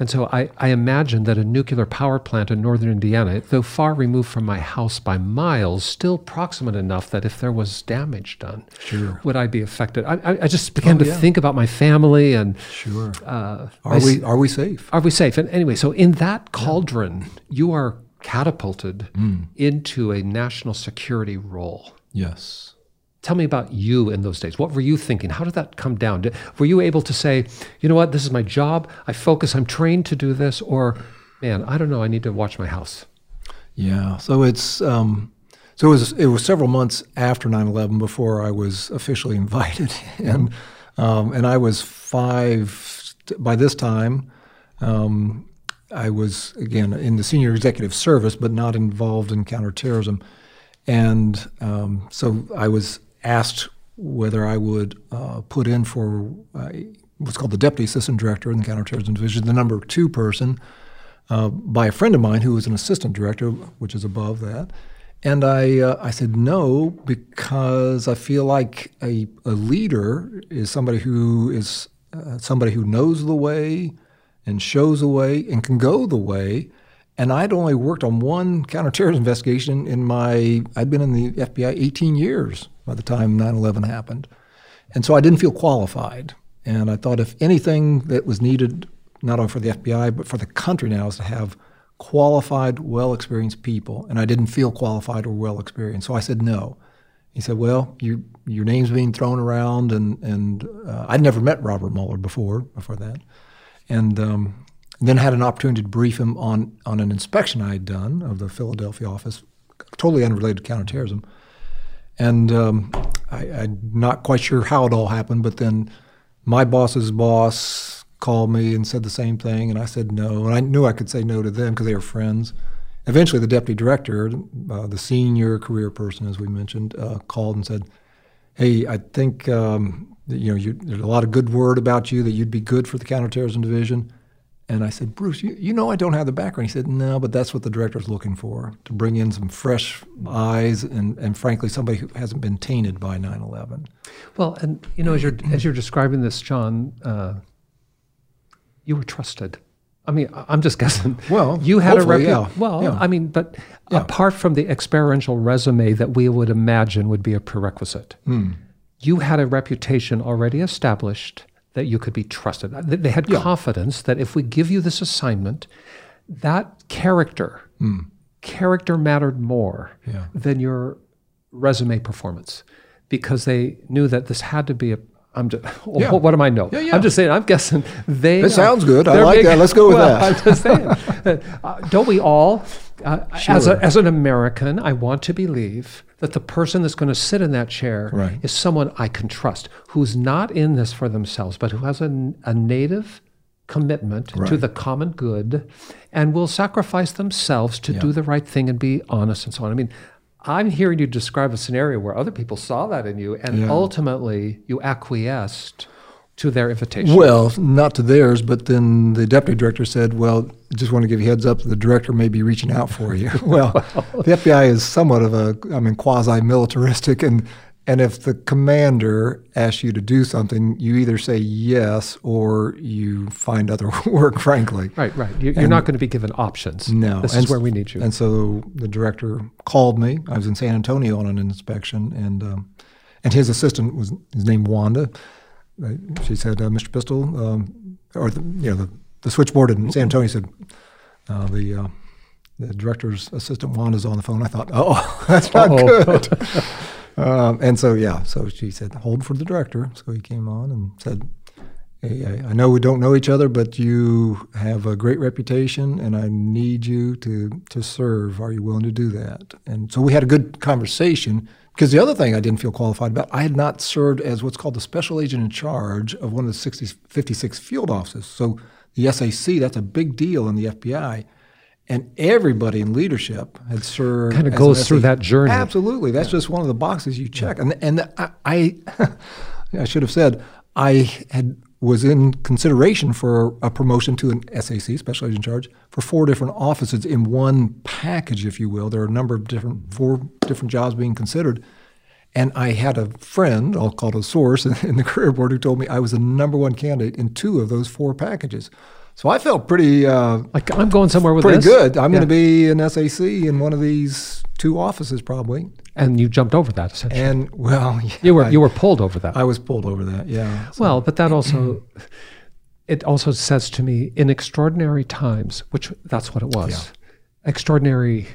[SPEAKER 2] And so I, I imagined that a nuclear power plant in northern Indiana, though far removed from my house by miles, still proximate enough that if there was damage done,
[SPEAKER 3] Sure.
[SPEAKER 2] would I be affected? I, I, I just began
[SPEAKER 3] Oh,
[SPEAKER 2] to
[SPEAKER 3] yeah.
[SPEAKER 2] think about my family and
[SPEAKER 3] Sure.
[SPEAKER 2] uh,
[SPEAKER 3] Are
[SPEAKER 2] I
[SPEAKER 3] we are we safe?
[SPEAKER 2] are we safe? And anyway, so in that cauldron, you are catapulted into a national security role.
[SPEAKER 3] Yes.
[SPEAKER 2] Tell me about you in those days. What were you thinking? How did that come down? Did, were you able to say, you know what, this is my job. I focus. I'm trained to do this. Or, man, I don't know. I need to watch my house.
[SPEAKER 3] Yeah. So it's um, so it was it was several months after 9/11 before I was officially invited, and um, and I was five by this time. Um, I was again in the senior executive service, but not involved in counterterrorism, and um, so I was asked whether I would uh, put in for uh, what's called the deputy assistant director in the counterterrorism division, the number two person uh, by a friend of mine who was an assistant director, which is above that. And I, uh, I said no because I feel like a, a leader is somebody who is uh, somebody who knows the way and shows the way and can go the way. And I'd only worked on one counterterrorism investigation in my, I'd been in the FBI 18 years by the time 9 11 happened. And so I didn't feel qualified. And I thought if anything that was needed, not only for the FBI, but for the country now, is to have qualified, well experienced people. And I didn't feel qualified or well experienced. So I said no. He said, Well, you, your name's being thrown around. And, and uh, I'd never met Robert Mueller before, before that. And um, then had an opportunity to brief him on, on an inspection I had done of the Philadelphia office, totally unrelated to counterterrorism. And um, I, I'm not quite sure how it all happened, but then my boss's boss called me and said the same thing, and I said no. And I knew I could say no to them because they were friends. Eventually, the deputy director, uh, the senior career person, as we mentioned, uh, called and said, "Hey, I think um, you know you, there's a lot of good word about you that you'd be good for the counterterrorism division." And I said, Bruce, you, you know I don't have the background. He said, No, but that's what the director's looking for to bring in some fresh eyes and, and frankly, somebody who hasn't been tainted by 9 11.
[SPEAKER 2] Well, and you know, as you're as you're describing this, John, uh, you were trusted. I mean, I'm just guessing.
[SPEAKER 3] Well,
[SPEAKER 2] you had a reputation.
[SPEAKER 3] yeah.
[SPEAKER 2] Well,
[SPEAKER 3] Yeah.
[SPEAKER 2] I mean, but
[SPEAKER 3] Yeah.
[SPEAKER 2] apart from the experiential resume that we would imagine would be a prerequisite,
[SPEAKER 3] Hmm.
[SPEAKER 2] you had a reputation already established that you could be trusted. They- had confidence that if we give you this assignment, that character, character mattered more.
[SPEAKER 3] Yeah.
[SPEAKER 2] than your resume performance because they knew that this had to be a I'm just,
[SPEAKER 3] Yeah.
[SPEAKER 2] what am I know?
[SPEAKER 3] Yeah, yeah.
[SPEAKER 2] I'm just saying. I'm guessing they.
[SPEAKER 3] It sounds good. I like that. Let's go with
[SPEAKER 2] well,
[SPEAKER 3] that.
[SPEAKER 2] I'm just saying. Uh, don't we all? Uh, as, a, as an American, I want to believe that the person that's going to sit in that chair
[SPEAKER 3] Right.
[SPEAKER 2] is someone I can trust, who's not in this for themselves, but who has a, a native commitment to the common good and will sacrifice themselves to
[SPEAKER 3] Yeah.
[SPEAKER 2] do the right thing and be honest and so on. I mean, I'm hearing you describe a scenario where other people saw that in you and
[SPEAKER 3] Yeah.
[SPEAKER 2] ultimately you acquiesced to their invitation.
[SPEAKER 3] Well, not to theirs, but then the deputy director said, Well, just want to give you a heads up, the director may be reaching out for you. well, the FBI is somewhat of a, I mean, quasi militaristic, and, and if the commander asks you to do something, you either say yes or you find other work, frankly.
[SPEAKER 2] Right, right. You- You're not going to be given options.
[SPEAKER 3] No.
[SPEAKER 2] This
[SPEAKER 3] and
[SPEAKER 2] is where we need you.
[SPEAKER 3] And so the director called me. I was in San Antonio on an inspection, and um, and his assistant was his name Wanda. She said, uh, "Mr. Pistole," um, or the, you know the, the switchboard in San Antonio said, uh, "the uh, the director's assistant Wanda's on the phone." I thought, "Oh, that's not
[SPEAKER 2] Uh-oh.
[SPEAKER 3] good." Um, and so, yeah, so she said, hold for the director. So he came on and said, hey, I, I know we don't know each other, but you have a great reputation and I need you to, to serve. Are you willing to do that? And so we had a good conversation because the other thing I didn't feel qualified about, I had not served as what's called the special agent in charge of one of the 60, 56 field offices. So the SAC, that's a big deal in the FBI and everybody in leadership had served.
[SPEAKER 2] Kind of goes through that journey.
[SPEAKER 3] Absolutely, that's just one of the boxes you check. And and I, I, I should have said I had was in consideration for a promotion to an SAC, special agent in charge, for four different offices in one package, if you will. There are a number of different four different jobs being considered. And I had a friend, I'll call it a source in the career board, who told me I was the number one candidate in two of those four packages. So I felt pretty uh,
[SPEAKER 2] Like I'm going somewhere with
[SPEAKER 3] pretty
[SPEAKER 2] this.
[SPEAKER 3] good. I'm
[SPEAKER 2] Yeah.
[SPEAKER 3] going to be an SAC in one of these two offices probably.
[SPEAKER 2] And you jumped over that essentially.
[SPEAKER 3] And well, yeah,
[SPEAKER 2] you were
[SPEAKER 3] I,
[SPEAKER 2] you were pulled over that.
[SPEAKER 3] I was pulled over that. Yeah. So-
[SPEAKER 2] well, but that also it also says to me in extraordinary times, which that's what it was. Extraordinary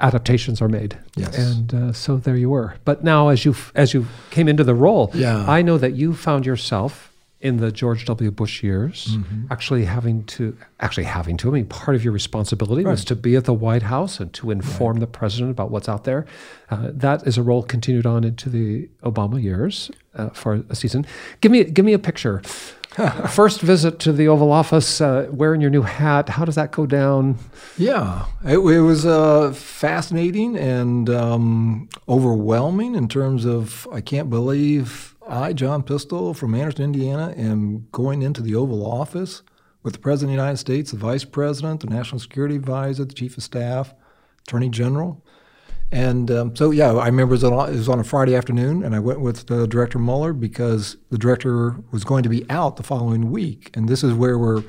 [SPEAKER 2] adaptations are made.
[SPEAKER 3] Yes.
[SPEAKER 2] And uh, so there you were. But now as you as you came into the role,
[SPEAKER 3] Yeah.
[SPEAKER 2] I know that you found yourself in the George W. Bush years,
[SPEAKER 3] Mm-hmm.
[SPEAKER 2] actually having to, actually having to. I mean, part of your responsibility was to be at the White House and to inform the president about what's out there. Uh, that is a role continued on into the Obama years uh, for a season. Give me, give me a picture. First visit to the Oval Office, uh, wearing your new hat. How does that go down?
[SPEAKER 3] Yeah, it, it was uh, fascinating and um, overwhelming in terms of I can't believe I, John Pistole from Anderson, Indiana, am going into the Oval Office with the President of the United States, the Vice President, the National Security Advisor, the Chief of Staff, Attorney General. And um, so, yeah, I remember it was, on, a Friday afternoon, and I went with uh, Director Mueller because the director was going to be out the following week. And this is where we're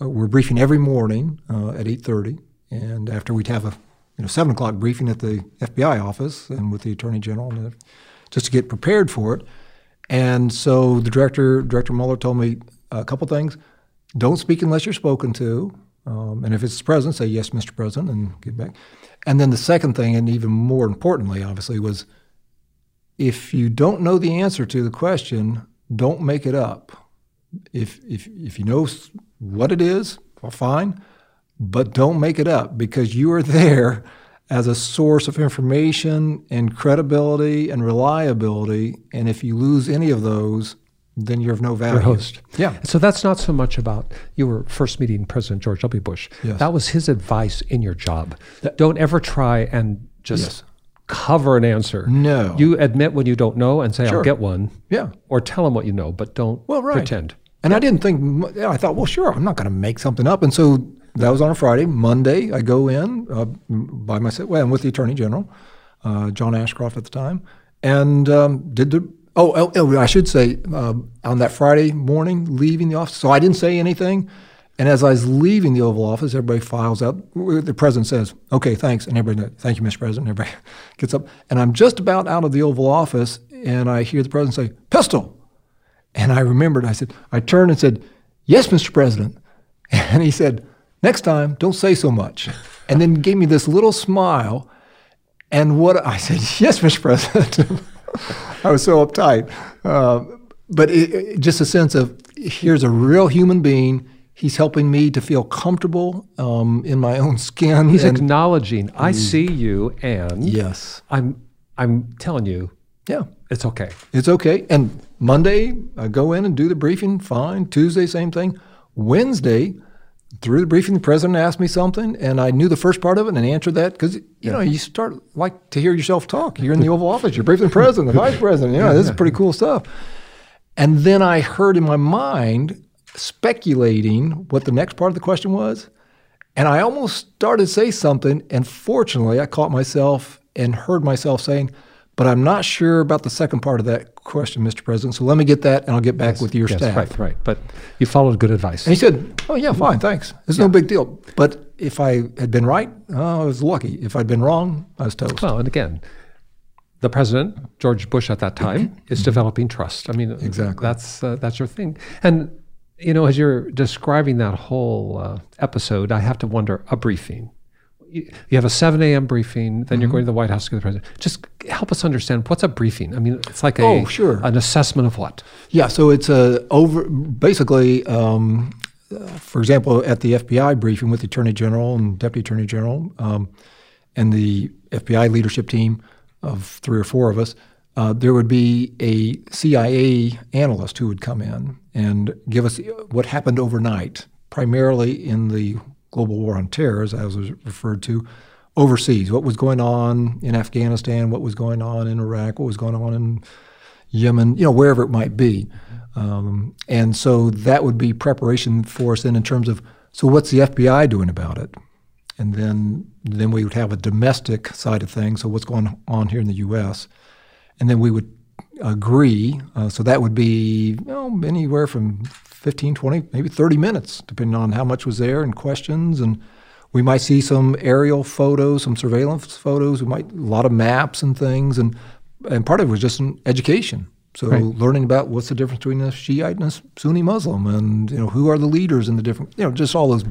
[SPEAKER 3] uh, we're briefing every morning uh, at 8.30 and after we'd have a you know 7 o'clock briefing at the fbi office and with the attorney general just to get prepared for it and so the director director mueller told me a couple things. Don't speak unless you're spoken to. Um, and if it's the president say yes mr president and get back. And then the second thing and even more importantly obviously was if you don't know the answer to the question don't make it up. If if if you know what it is, well, fine, but don't make it up because you are there as a source of information and credibility and reliability. And if you lose any of those, then you're of no value.
[SPEAKER 2] Your host.
[SPEAKER 3] Yeah.
[SPEAKER 2] So that's not so much about you were first meeting President George W. Bush.
[SPEAKER 3] Yes.
[SPEAKER 2] That was his advice in your job. Don't ever try and just
[SPEAKER 3] Yes.
[SPEAKER 2] cover an answer.
[SPEAKER 3] No.
[SPEAKER 2] You admit when you don't know and say, I'll get one.
[SPEAKER 3] Yeah.
[SPEAKER 2] Or tell them what you know, but don't
[SPEAKER 3] Well, right.
[SPEAKER 2] pretend.
[SPEAKER 3] And I didn't think, I thought, well, sure, I'm not going to make something up. And so that was on a Friday. Monday, I go in uh, by myself, well, I'm with the Attorney General, uh, John Ashcroft at the time, and um, did the, oh, oh, oh, I should say, um, on that Friday morning, leaving the office. So I didn't say anything. And as I was leaving the Oval Office, everybody files out. The president says, okay, thanks. And everybody, thank you, Mr. President. Everybody gets up. And I'm just about out of the Oval Office, and I hear the president say, Pistole. And I remembered, I said, I turned and said, Yes, Mr. President. And he said, Next time, don't say so much. And then gave me this little smile. And what I said, Yes, Mr. President. I was so uptight. Uh, but it, it- just a sense of here's a real human being. He's helping me to feel comfortable um, in my own skin.
[SPEAKER 2] He's
[SPEAKER 3] and-
[SPEAKER 2] acknowledging, I see you and
[SPEAKER 3] yes.
[SPEAKER 2] I'm I'm telling you,
[SPEAKER 3] Yeah.
[SPEAKER 2] it's okay.
[SPEAKER 3] It's okay. And Monday, I go in and do the briefing, fine. Tuesday, same thing. Wednesday, through the briefing, the president asked me something, and I knew the first part of it and answered that because you know you start like to hear yourself talk. You're in the Oval Office, you're briefing the president, the vice president. You know, this is pretty cool stuff. And then I heard in my mind speculating what the next part of the question was, and I almost started to say something, and fortunately, I caught myself and heard myself saying, "But I'm not sure about the second part of that question, Mr. President. So let me get that, and I'll get back with your
[SPEAKER 2] Yes,
[SPEAKER 3] staff."
[SPEAKER 2] right, right. But you followed good advice.
[SPEAKER 3] And he said, "Oh yeah, fine, thanks. It's no big deal." But if I had been right, oh, I was lucky. If I'd been wrong, I was toast.
[SPEAKER 2] Well, and again, the president, George Bush at that time, is developing trust. I mean,
[SPEAKER 3] Exactly.
[SPEAKER 2] That's uh, that's your thing. And you know, as you're describing that whole uh, episode, I have to wonder a briefing. You have a 7 a.m. briefing, then you're going to the White House to get the president. Just help us understand what's a briefing. I mean, it's like a
[SPEAKER 3] Oh, sure.
[SPEAKER 2] an assessment of what.
[SPEAKER 3] Yeah, so it's a over basically, um, for example, at the FBI briefing with the Attorney General and Deputy Attorney General um, and the FBI leadership team of three or four of us, uh, there would be a CIA analyst who would come in and give us what happened overnight, primarily in the global war on terror, as I was referred to, overseas. What was going on in Afghanistan? What was going on in Iraq? What was going on in Yemen, you know, wherever it might be. Um, and so that would be preparation for us then in terms of so what's the FBI doing about it? And then then we would have a domestic side of things. So what's going on here in the U.S. And then we would agree. Uh, so that would be you know, anywhere from 15, 20, maybe 30 minutes, depending on how much was there and questions. And we might see some aerial photos, some surveillance photos. We might a lot of maps and things. And and part of it was just an education. So
[SPEAKER 2] Right.
[SPEAKER 3] learning about what's the difference between a Shiite and a Sunni Muslim, and you know who are the leaders in the different, you know, just all those.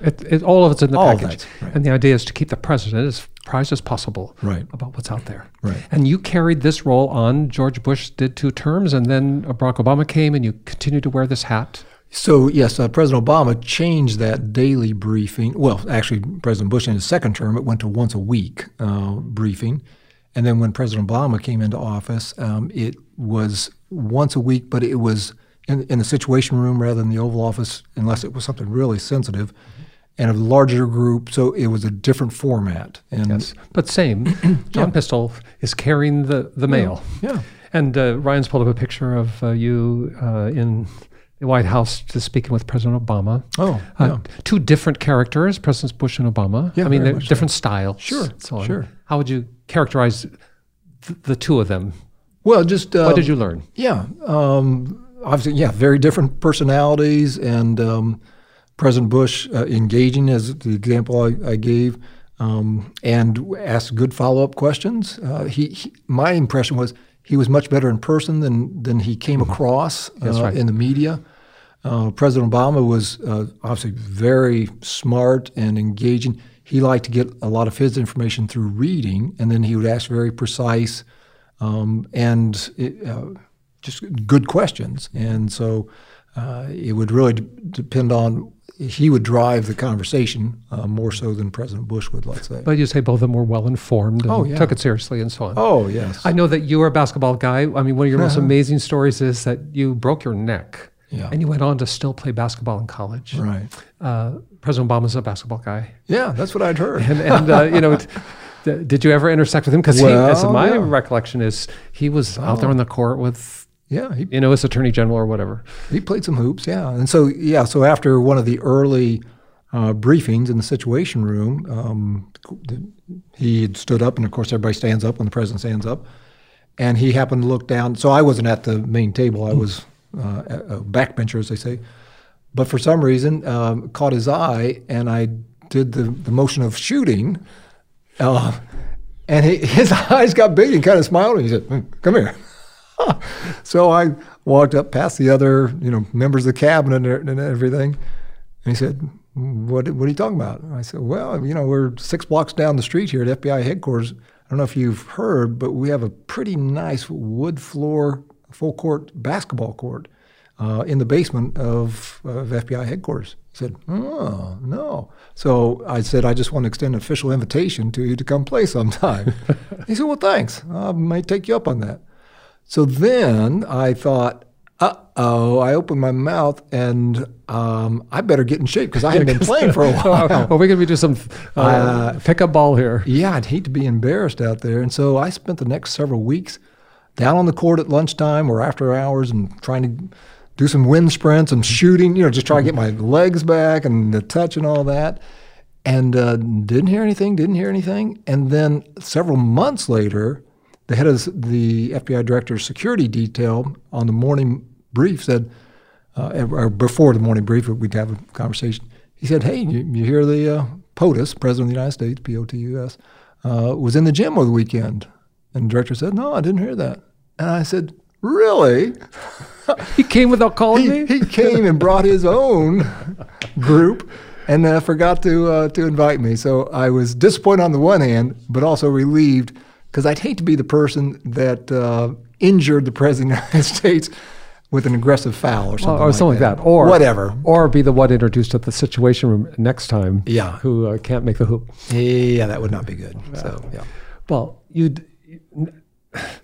[SPEAKER 2] It, it, all of it's in the package.
[SPEAKER 3] right.
[SPEAKER 2] And the idea is to keep the president as apprised as possible
[SPEAKER 3] Right.
[SPEAKER 2] about what's out there.
[SPEAKER 3] Right.
[SPEAKER 2] And you carried this role on. George Bush did two terms, and then Barack Obama came, and you continued to wear this hat.
[SPEAKER 3] So yes, uh, President Obama changed that daily briefing. Well, actually, President Bush in his second term, it went to once a week uh, briefing, and then when President Obama came into office, um, it was once a week, but it was in, in the Situation Room rather than the Oval Office, unless it was something really sensitive, and a larger group. So it was a different format. And
[SPEAKER 2] Yes. But same, John Pistole is carrying the, the mail.
[SPEAKER 3] yeah.
[SPEAKER 2] And uh, Ryan's pulled up a picture of uh, you uh, in the White House just speaking with President Obama.
[SPEAKER 3] Oh,
[SPEAKER 2] Uh,
[SPEAKER 3] yeah.
[SPEAKER 2] Two different characters, Presidents Bush and Obama.
[SPEAKER 3] Yeah,
[SPEAKER 2] I mean, they're
[SPEAKER 3] much so.
[SPEAKER 2] different styles.
[SPEAKER 3] Sure,
[SPEAKER 2] so
[SPEAKER 3] sure.
[SPEAKER 2] How would you characterize th- the two of them?
[SPEAKER 3] Well, just uh,
[SPEAKER 2] What did you learn?
[SPEAKER 3] Yeah, um, obviously, yeah, very different personalities, and um, President Bush uh, engaging as the example I, I gave, um, and asked good follow-up questions. Uh, he, he, my impression was he was much better in person than than he came across
[SPEAKER 2] That's
[SPEAKER 3] uh,
[SPEAKER 2] right.
[SPEAKER 3] in the media. Uh, President Obama was uh, obviously very smart and engaging. He liked to get a lot of his information through reading, and then he would ask very precise um, and it, uh, just good questions. And so uh, it would really d- depend on he would drive the conversation uh, more so than President Bush would, let's say.
[SPEAKER 2] But you say both of them were well informed and
[SPEAKER 3] Oh, yeah.
[SPEAKER 2] took it seriously and so on.
[SPEAKER 3] oh yes,
[SPEAKER 2] I know that you were a basketball guy. I mean, one of your most amazing stories is that you broke your neck.
[SPEAKER 3] Yeah.
[SPEAKER 2] And you went on to still play basketball in college.
[SPEAKER 3] right.
[SPEAKER 2] Uh, President Obama's a basketball guy.
[SPEAKER 3] Yeah, that's what I'd heard.
[SPEAKER 2] And, and uh, you know, it, did you ever intersect with him? Because
[SPEAKER 3] Well,
[SPEAKER 2] my
[SPEAKER 3] yeah.
[SPEAKER 2] recollection is, he was out there on the court with,
[SPEAKER 3] yeah, he
[SPEAKER 2] you know, as attorney general or whatever.
[SPEAKER 3] He played some hoops, yeah. And so, yeah, so after one of the early uh, briefings in the Situation Room, um, he had stood up, and of course, everybody stands up when the president stands up. And he happened to look down. So I wasn't at the main table, I was uh, a backbencher, as they say. But for some reason, um, caught his eye, and I did the, the motion of shooting. Uh, and he, his eyes got big and kind of smiled, and he said, "Hmm, Come here. so I walked up past the other, you know, members of the cabinet and everything, and he said, "What? What are you talking about?" And I said, "Well, you know, we're six blocks down the street here at FBI headquarters. I don't know if you've heard, but we have a pretty nice wood floor, full court basketball court uh, in the basement of, of FBI headquarters." He said, "Oh no." So I said, "I just want to extend an official invitation to you to come play sometime." he said, "Well, thanks. I might take you up on that." So then I thought, uh oh, I opened my mouth and um, I better get in shape because I hadn't been playing for a while.
[SPEAKER 2] well, we're going to do some uh,
[SPEAKER 3] Uh,
[SPEAKER 2] pickup ball here.
[SPEAKER 3] yeah, I'd hate to be embarrassed out there. And so I spent the next several weeks down on the court at lunchtime or after hours and trying to do some wind sprints and shooting, you know, just try to get my legs back and the touch and all that. And uh, didn't hear anything, didn't hear anything. And then several months later, the head of the FBI director's security detail on the morning brief said, uh, or before the morning brief, we'd have a conversation. He said, "Hey, you, you hear the uh, POTUS, President of the United States, P-O-T-U-S, uh, was in the gym over the weekend?" And the director said, "No, I didn't hear that." And I said, "Really?"
[SPEAKER 2] He came without calling
[SPEAKER 3] He,
[SPEAKER 2] me?
[SPEAKER 3] he came and brought his own group, and uh, forgot to uh, to invite me. So I was disappointed on the one hand, but also relieved because I'd hate to be the person that uh, injured the president of the United States with an aggressive foul or something,
[SPEAKER 2] or
[SPEAKER 3] like
[SPEAKER 2] something
[SPEAKER 3] that.
[SPEAKER 2] like that, or
[SPEAKER 3] whatever,
[SPEAKER 2] or be the one introduced at the Situation Room next time.
[SPEAKER 3] Yeah.
[SPEAKER 2] who uh, can't make the hoop.
[SPEAKER 3] Yeah, that would not be good. So yeah,
[SPEAKER 2] Well, you,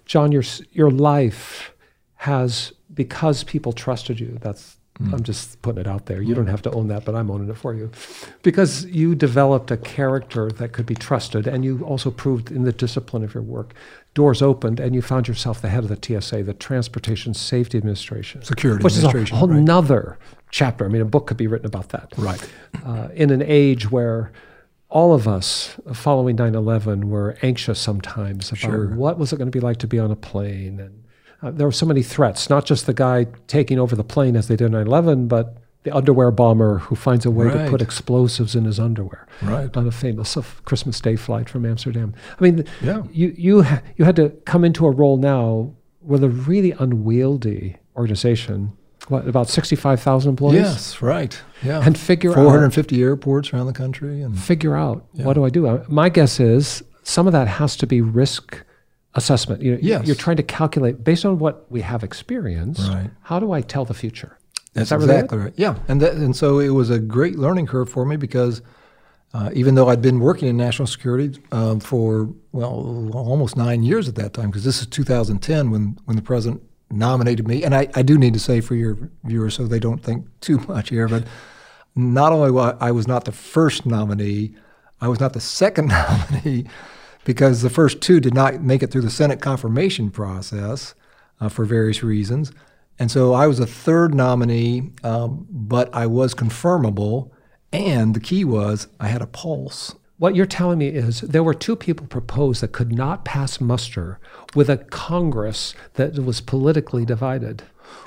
[SPEAKER 2] John, your your life has because people trusted you. That's I'm just putting it out there. You don't have to own that, but I'm owning it for you, because you developed a character that could be trusted, and you also proved in the discipline of your work. Doors opened, and you found yourself the head of the TSA, the Transportation Safety Administration,
[SPEAKER 3] Security
[SPEAKER 2] which
[SPEAKER 3] Administration,
[SPEAKER 2] is a whole
[SPEAKER 3] right.
[SPEAKER 2] nother chapter. I mean, a book could be written about that.
[SPEAKER 3] Right.
[SPEAKER 2] Uh, in an age where all of us following 9-11 were anxious sometimes about
[SPEAKER 3] Sure.
[SPEAKER 2] what was it going to be like to be on a plane and uh, there were so many threats not just the guy taking over the plane as they did 9-11 but the underwear bomber who finds a way to put explosives in his underwear
[SPEAKER 3] Right.
[SPEAKER 2] on a famous uh, Christmas Day flight from Amsterdam. I mean,
[SPEAKER 3] Yeah.
[SPEAKER 2] you you ha- you had to come into a role now with a really unwieldy organization. What about sixty five thousand employees?
[SPEAKER 3] yes, right, yeah,
[SPEAKER 2] And figure out
[SPEAKER 3] 450 airports around the country, and
[SPEAKER 2] figure out what do I do. Uh, My guess is some of that has to be risk assessment. You know,
[SPEAKER 3] Yes.
[SPEAKER 2] you're trying to calculate based on what we have experienced.
[SPEAKER 3] Right.
[SPEAKER 2] How do I tell the future?
[SPEAKER 3] That's
[SPEAKER 2] that
[SPEAKER 3] exactly right. Yeah, and that, and so it was a great learning curve for me because uh, even though I'd been working in national security um, for well almost nine years at that time, because this is 2010 when when the president nominated me, and I, I do need to say for your viewers so they don't think too much here, but not only wa- I was not the first nominee, I was not the second nominee because the first two did not make it through the Senate confirmation process uh, for various reasons. And so I was a third nominee, um, but I was confirmable. And the key was I had a pulse.
[SPEAKER 2] What you're telling me is there were two people proposed that could not pass muster with a Congress that was politically divided.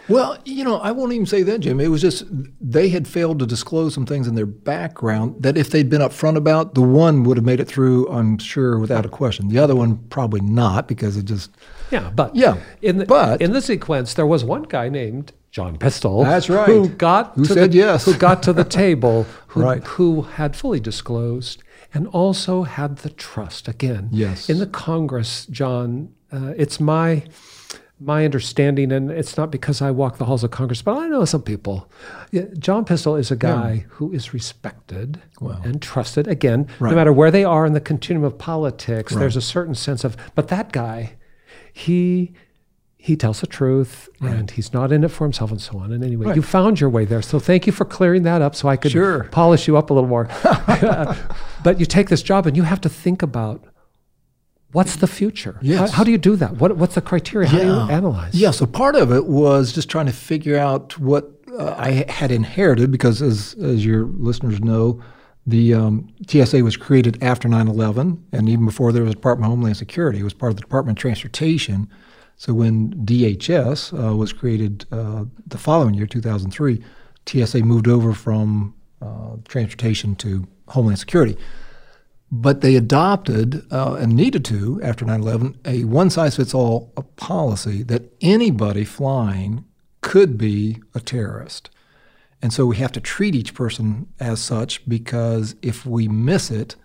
[SPEAKER 3] Well, you know, I won't even say that, Jim. It was just they had failed to disclose some things in their background that if they'd been upfront about, the one would have made it through, I'm sure, without a question. The other one probably not because it just
[SPEAKER 2] Yeah, but
[SPEAKER 3] Yeah,
[SPEAKER 2] in the,
[SPEAKER 3] but-
[SPEAKER 2] in the sequence, there was one guy named John Pistole.
[SPEAKER 3] That's right.
[SPEAKER 2] Who got
[SPEAKER 3] Who
[SPEAKER 2] to
[SPEAKER 3] said
[SPEAKER 2] the,
[SPEAKER 3] yes.
[SPEAKER 2] Who got to the table? Who,
[SPEAKER 3] Right.
[SPEAKER 2] Who had fully disclosed and also had the trust. Again,
[SPEAKER 3] Yes.
[SPEAKER 2] In the Congress, John, uh, it's my my understanding, and it's not because I walk the halls of Congress, but I know some people. Yeah, John Pistole is a guy who is respected and trusted. Again,
[SPEAKER 3] Right.
[SPEAKER 2] no matter where they are in the continuum of politics, there's a certain sense of. But that guy, he he tells the truth and he's not in it for himself and so on. And anyway, you found your way there. So thank you for clearing that up so I could
[SPEAKER 3] Sure.
[SPEAKER 2] polish you up a little more. but you take this job and you have to think about what's the future?
[SPEAKER 3] Yes.
[SPEAKER 2] How, how do you do that? What, what's the criteria? How do you analyze?
[SPEAKER 3] Yeah, so part of it was just trying to figure out what uh, I had inherited because, as, as your listeners know, the um, TSA was created after 9 11, and even before there was Department of Homeland Security. It was part of the Department of Transportation. So when DHS uh, was created uh, the following year, 2003, TSA moved over from uh, transportation to Homeland Security. But they adopted uh, and needed to, after 9 11, a one size fits all policy that anybody flying could be a terrorist. And so we have to treat each person as such because if we miss it,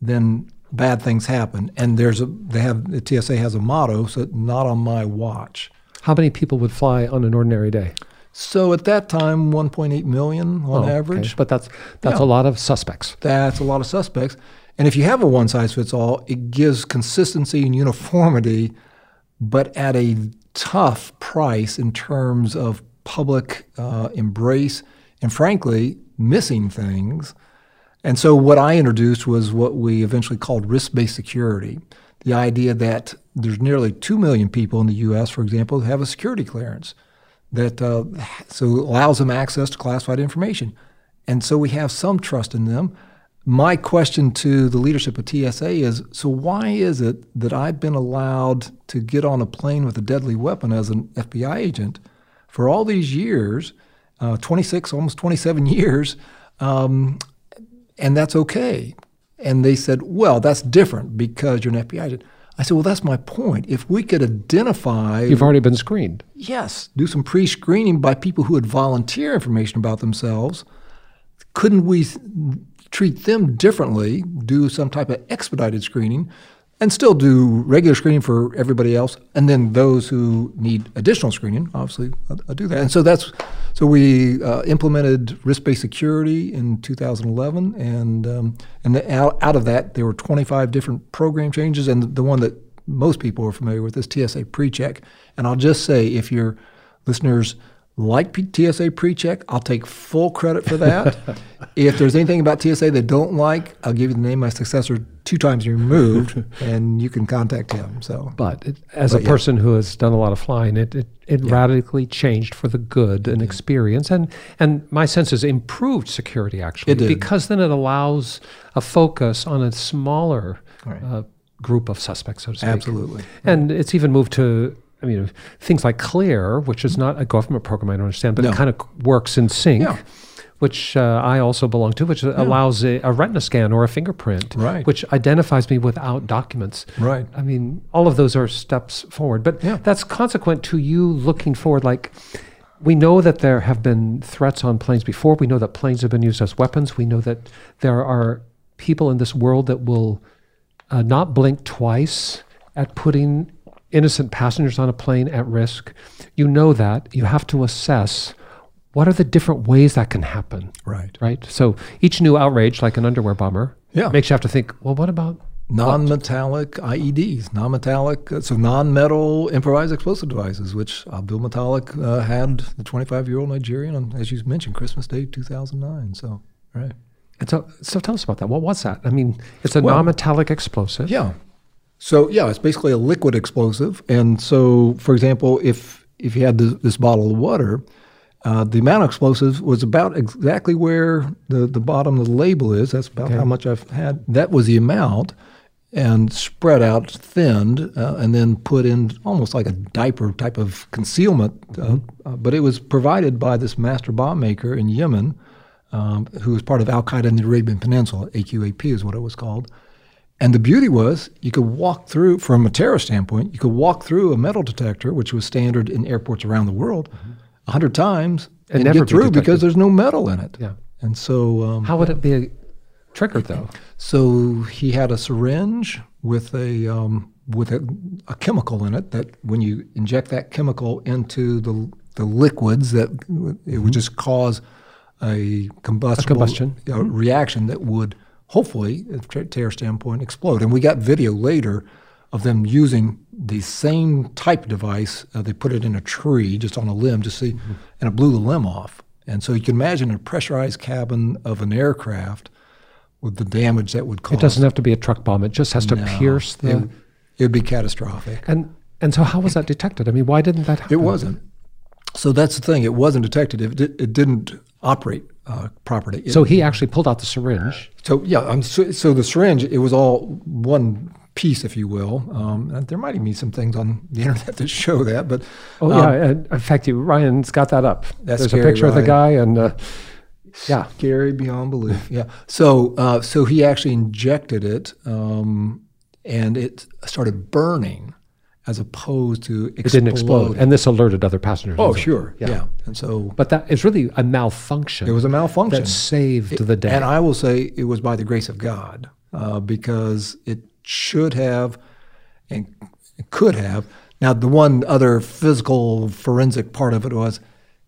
[SPEAKER 3] then bad things happen. And there's a they have the TSA has a motto, so not on my watch.
[SPEAKER 2] How many people would fly on an ordinary day?
[SPEAKER 3] So at that time, 1.8 million on
[SPEAKER 2] Oh, okay.
[SPEAKER 3] average.
[SPEAKER 2] But that's that's
[SPEAKER 3] Yeah.
[SPEAKER 2] a lot of suspects.
[SPEAKER 3] That's a lot of suspects. And if you have a one size fits all, it gives consistency and uniformity, but at a tough price in terms of public uh, embrace and, frankly, missing things. And so, what I introduced was what we eventually called risk based security the idea that there's nearly 2 million people in the US, for example, who have a security clearance that uh, so allows them access to classified information. And so we have some trust in them. My question to the leadership of TSA is so why is it that I've been allowed to get on a plane with a deadly weapon as an FBI agent for all these years, uh, 26, almost 27 years, um, and that's okay? And they said, well, that's different because you're an FBI agent. I said, well, that's my point. If we could identify
[SPEAKER 2] You've already been screened.
[SPEAKER 3] Yes, do some pre-screening by people who would volunteer information about themselves. couldn't we treat them differently, do some type of expedited screening, and still do regular screening for everybody else, and then those who need additional screening, obviously, I'll, I'll do that. And so that's so we uh, implemented risk-based security in 2011, and um, and the, out, out of that there were 25 different program changes, and the one that most people are familiar with is TSA PreCheck. And I'll just say, if your listeners like TSA PreCheck, I'll take full credit for that. if there's anything about TSA they don't like, I'll give you the name of my successor two times removed, and you can contact him. So,
[SPEAKER 2] But it, as
[SPEAKER 3] But
[SPEAKER 2] a
[SPEAKER 3] yeah.
[SPEAKER 2] person who has done a lot of flying, it it, it radically changed for the good and experience, and and my sense is improved security actually because then it allows a focus on a smaller
[SPEAKER 3] Right.
[SPEAKER 2] uh, group of suspects, so to speak.
[SPEAKER 3] absolutely.
[SPEAKER 2] And it's even moved to, I mean, things like Clear, which is not a government program, I don't understand, but
[SPEAKER 3] No.
[SPEAKER 2] it kind of works in sync,
[SPEAKER 3] Yeah.
[SPEAKER 2] which uh, I also belong to, which allows a, a retina scan or a fingerprint,
[SPEAKER 3] Right.
[SPEAKER 2] which identifies me without documents.
[SPEAKER 3] Right.
[SPEAKER 2] I mean, all of those are steps forward, but
[SPEAKER 3] Yeah.
[SPEAKER 2] that's consequent to you looking forward. Like, we know that there have been threats on planes before. We know that planes have been used as weapons. We know that there are people in this world that will uh, not blink twice at putting innocent passengers on a plane at risk. You know that. You have to assess what are the different ways that can happen,
[SPEAKER 3] Right.
[SPEAKER 2] right? So each new outrage, like an underwear bomber,
[SPEAKER 3] Yeah.
[SPEAKER 2] makes you have to think, well, what about
[SPEAKER 3] Non-metallic IEDs, non-metallic, uh, so non-metal improvised explosive devices, which Abdulmutallab uh, had the 25-year-old Nigerian on, as you mentioned, Christmas Day 2009. So, right.
[SPEAKER 2] And so, so tell us about that. What was that? I mean, it's a
[SPEAKER 3] Well-
[SPEAKER 2] non-metallic explosive.
[SPEAKER 3] Yeah. So yeah, it's basically a liquid explosive. And so, for example, if if you had this, this bottle of water, uh, the amount of explosives was about exactly where the, the bottom of the label is. That's about how much I've had. That was the amount, and spread out, thinned, uh, and then put in almost like a diaper type of concealment. Uh, uh, but it was provided by this master bomb maker in Yemen, um, who was part of Al Qaeda in the Arabian Peninsula. AQAP is what it was called. And the beauty was you could walk through, from a terror standpoint, you could walk through a metal detector, which was standard in airports around the world, a hundred times
[SPEAKER 2] And
[SPEAKER 3] and,
[SPEAKER 2] never
[SPEAKER 3] get
[SPEAKER 2] be
[SPEAKER 3] through
[SPEAKER 2] detected.
[SPEAKER 3] because there's no metal in it.
[SPEAKER 2] Yeah.
[SPEAKER 3] And so, um,
[SPEAKER 2] How would it be triggered, though?
[SPEAKER 3] so he had a syringe with a um, with a, a chemical in it that when you inject that chemical into the the liquids that it would just cause a combustible
[SPEAKER 2] combustion.
[SPEAKER 3] uh, reaction that would hopefully, a terror standpoint, explode. And we got video later of them using the same type device. Uh, they put it in a tree, just on a limb, to see, and it blew the limb off. And so you can imagine a pressurized cabin of an aircraft with the damage that would cause.
[SPEAKER 2] It doesn't have to be a truck bomb. It just has to
[SPEAKER 3] No,
[SPEAKER 2] pierce the.
[SPEAKER 3] It, it'd be catastrophic.
[SPEAKER 2] and and so, how was that detected? I mean, why didn't that happen?
[SPEAKER 3] It wasn't. So that's the thing. It wasn't detected. It, it didn't operate uh, properly. It-
[SPEAKER 2] So he actually pulled out the syringe.
[SPEAKER 3] So yeah, I'm so, so the syringe it was all one piece, if you will. Um, and there might even be some things on the internet that show that, but
[SPEAKER 2] Oh
[SPEAKER 3] um,
[SPEAKER 2] yeah, and in fact, you, Ryan's got that up.
[SPEAKER 3] That's
[SPEAKER 2] There's a
[SPEAKER 3] scary,
[SPEAKER 2] picture of the guy, and uh, yeah,
[SPEAKER 3] scary beyond belief. Yeah. So uh, so he actually injected it, um, and it started burning, as opposed to
[SPEAKER 2] it didn't explode, and this alerted other passengers.
[SPEAKER 3] oh sure,
[SPEAKER 2] Yeah.
[SPEAKER 3] yeah. And so
[SPEAKER 2] But that is really a malfunction.
[SPEAKER 3] it was a malfunction.
[SPEAKER 2] that saved the day.
[SPEAKER 3] And I will say it was by the grace of God uh, because it should have and could have. Now, the one other physical forensic part of it was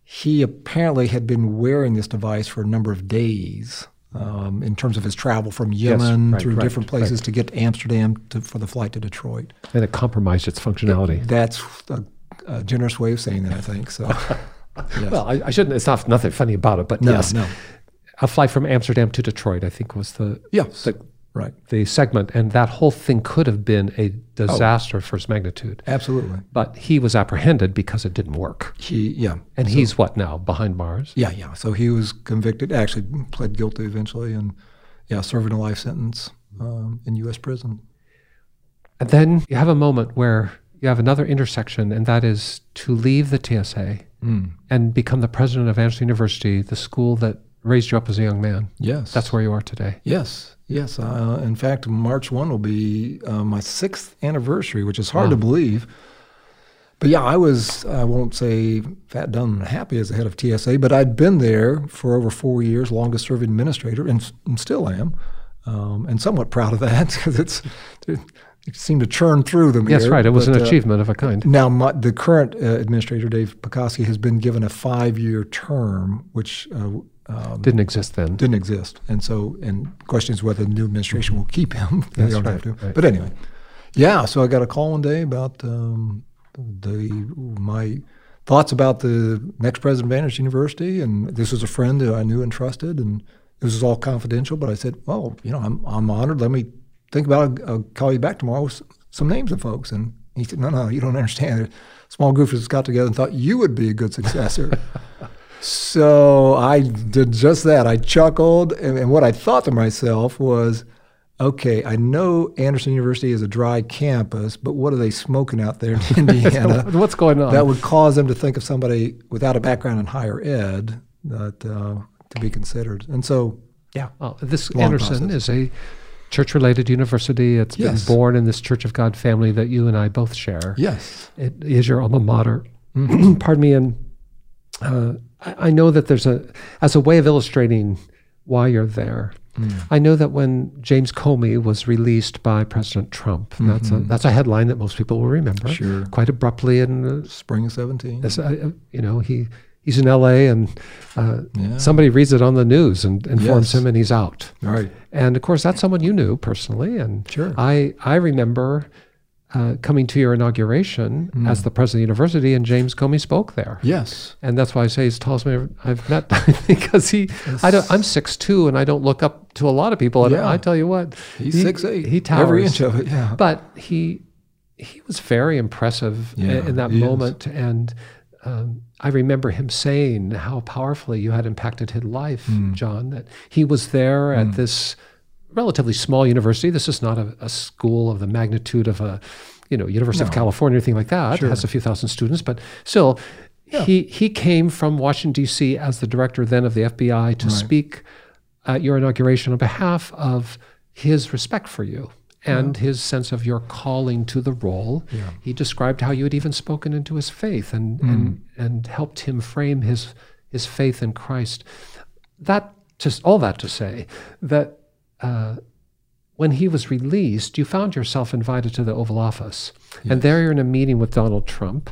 [SPEAKER 3] he apparently had been wearing this device for a number of days um, in terms of his travel from Yemen
[SPEAKER 2] right,
[SPEAKER 3] through
[SPEAKER 2] right,
[SPEAKER 3] different places to get to Amsterdam to, for the flight to Detroit.
[SPEAKER 2] and it compromised its functionality.
[SPEAKER 3] That's a, a generous way of saying that, I think. So, yes.
[SPEAKER 2] Well, I, I shouldn't. It's not nothing funny about it, but
[SPEAKER 3] No,
[SPEAKER 2] yes,
[SPEAKER 3] no.
[SPEAKER 2] a flight from Amsterdam to Detroit, I think, was the
[SPEAKER 3] yes,
[SPEAKER 2] the,
[SPEAKER 3] right,
[SPEAKER 2] the segment, and that whole thing could have been a disaster for its magnitude.
[SPEAKER 3] absolutely.
[SPEAKER 2] But he was apprehended because it didn't work,
[SPEAKER 3] He, yeah,
[SPEAKER 2] and he's what now behind bars.
[SPEAKER 3] Yeah, yeah. So he was convicted, actually pled guilty eventually, and yeah, serving a life sentence um, in U.S. prison.
[SPEAKER 2] And then you have a moment where you have another intersection, and that is to leave the TSA and become the president of Anderson University, the school that raised you up as a young man.
[SPEAKER 3] Yes,
[SPEAKER 2] That's where you are today.
[SPEAKER 3] yes, yes. Uh, in fact, March one will be uh, my sixth anniversary, which is hard to believe But yeah, I was, I won't say fat, dumb, and happy as the head of TSA, but I'd been there for over four years, longest serving administrator, and, and still am, um, and somewhat proud of that because it's, it, it seemed to churn through them
[SPEAKER 2] Yes,
[SPEAKER 3] here,
[SPEAKER 2] right. It was
[SPEAKER 3] but,
[SPEAKER 2] an
[SPEAKER 3] uh,
[SPEAKER 2] achievement of a kind.
[SPEAKER 3] Now, my, the current uh, administrator, Dave Pekoske, has been given a five-year term, which uh, um,
[SPEAKER 2] Didn't exist then.
[SPEAKER 3] didn't exist, and so and the question is whether the new administration will keep him. they
[SPEAKER 2] That's
[SPEAKER 3] don't
[SPEAKER 2] right,
[SPEAKER 3] have to.
[SPEAKER 2] right.
[SPEAKER 3] But anyway, yeah. So I got a call one day about um, the my thoughts about the next president of Vanderbilt University, and this was a friend that I knew and trusted, and this was all confidential. But I said, well, you know, I'm I'm honored. Let me think about it. I'll call you back tomorrow with some names of folks. And he said, no, no, you don't understand. A small group just got together and thought you would be a good successor. So I did just that. I chuckled, and, and what I thought to myself was, okay, I know Anderson University is a dry campus, but what are they smoking out there in Indiana
[SPEAKER 2] What's going on?
[SPEAKER 3] that would cause them to think of somebody without a background in higher ed that uh, to be considered? And so, yeah,
[SPEAKER 2] Well, this Anderson
[SPEAKER 3] process.
[SPEAKER 2] is a church-related university. It's
[SPEAKER 3] Yes.
[SPEAKER 2] been born in this Church of God family that you and I both share.
[SPEAKER 3] yes,
[SPEAKER 2] It is your alma mater.
[SPEAKER 3] Mm-hmm.
[SPEAKER 2] Pardon me. And uh, I, I know that there's a, as a way of illustrating why you're there.
[SPEAKER 3] Mm.
[SPEAKER 2] I know that when James Comey was released by President Trump, that's a that's a headline that most people will remember.
[SPEAKER 3] Mm-hmm. Sure.
[SPEAKER 2] Quite abruptly, in uh,
[SPEAKER 3] spring of 17.
[SPEAKER 2] as, uh, you know, he he's in L.A. and uh,
[SPEAKER 3] Yeah.
[SPEAKER 2] somebody reads it on the news and informs
[SPEAKER 3] Yes.
[SPEAKER 2] him, and he's out.
[SPEAKER 3] Right.
[SPEAKER 2] And of course, that's someone you knew personally. And
[SPEAKER 3] Sure.
[SPEAKER 2] I I remember uh, coming to your inauguration
[SPEAKER 3] Mm.
[SPEAKER 2] as the president of the university, and James Comey spoke there.
[SPEAKER 3] Yes.
[SPEAKER 2] And that's why I say he's the tallest man I've met because he, I don't, I'm six two, and I don't look up to a lot of people. And
[SPEAKER 3] Yeah.
[SPEAKER 2] I tell you what,
[SPEAKER 3] He's
[SPEAKER 2] he,
[SPEAKER 3] 6'8".
[SPEAKER 2] He towers
[SPEAKER 3] Every inch of it, yeah.
[SPEAKER 2] But he he was very impressive
[SPEAKER 3] Yeah,
[SPEAKER 2] in that
[SPEAKER 3] he is.
[SPEAKER 2] moment, and um, I remember him saying how powerfully you had impacted his life,
[SPEAKER 3] Hmm.
[SPEAKER 2] John. That he was there at this relatively small university. This is not a, a school of the magnitude of a, you know, University of California or anything like that. It has a few thousand students, but still, he he came from Washington D.C. as the director then of the FBI to speak at your inauguration on behalf of his respect for you and his sense of your calling to the role. He described how you had even spoken into his faith and hmm. and, and helped him frame his his faith in Christ. That just all that to say that uh, when he was released, you found yourself invited to the Oval Office, and there you're in a meeting with Donald Trump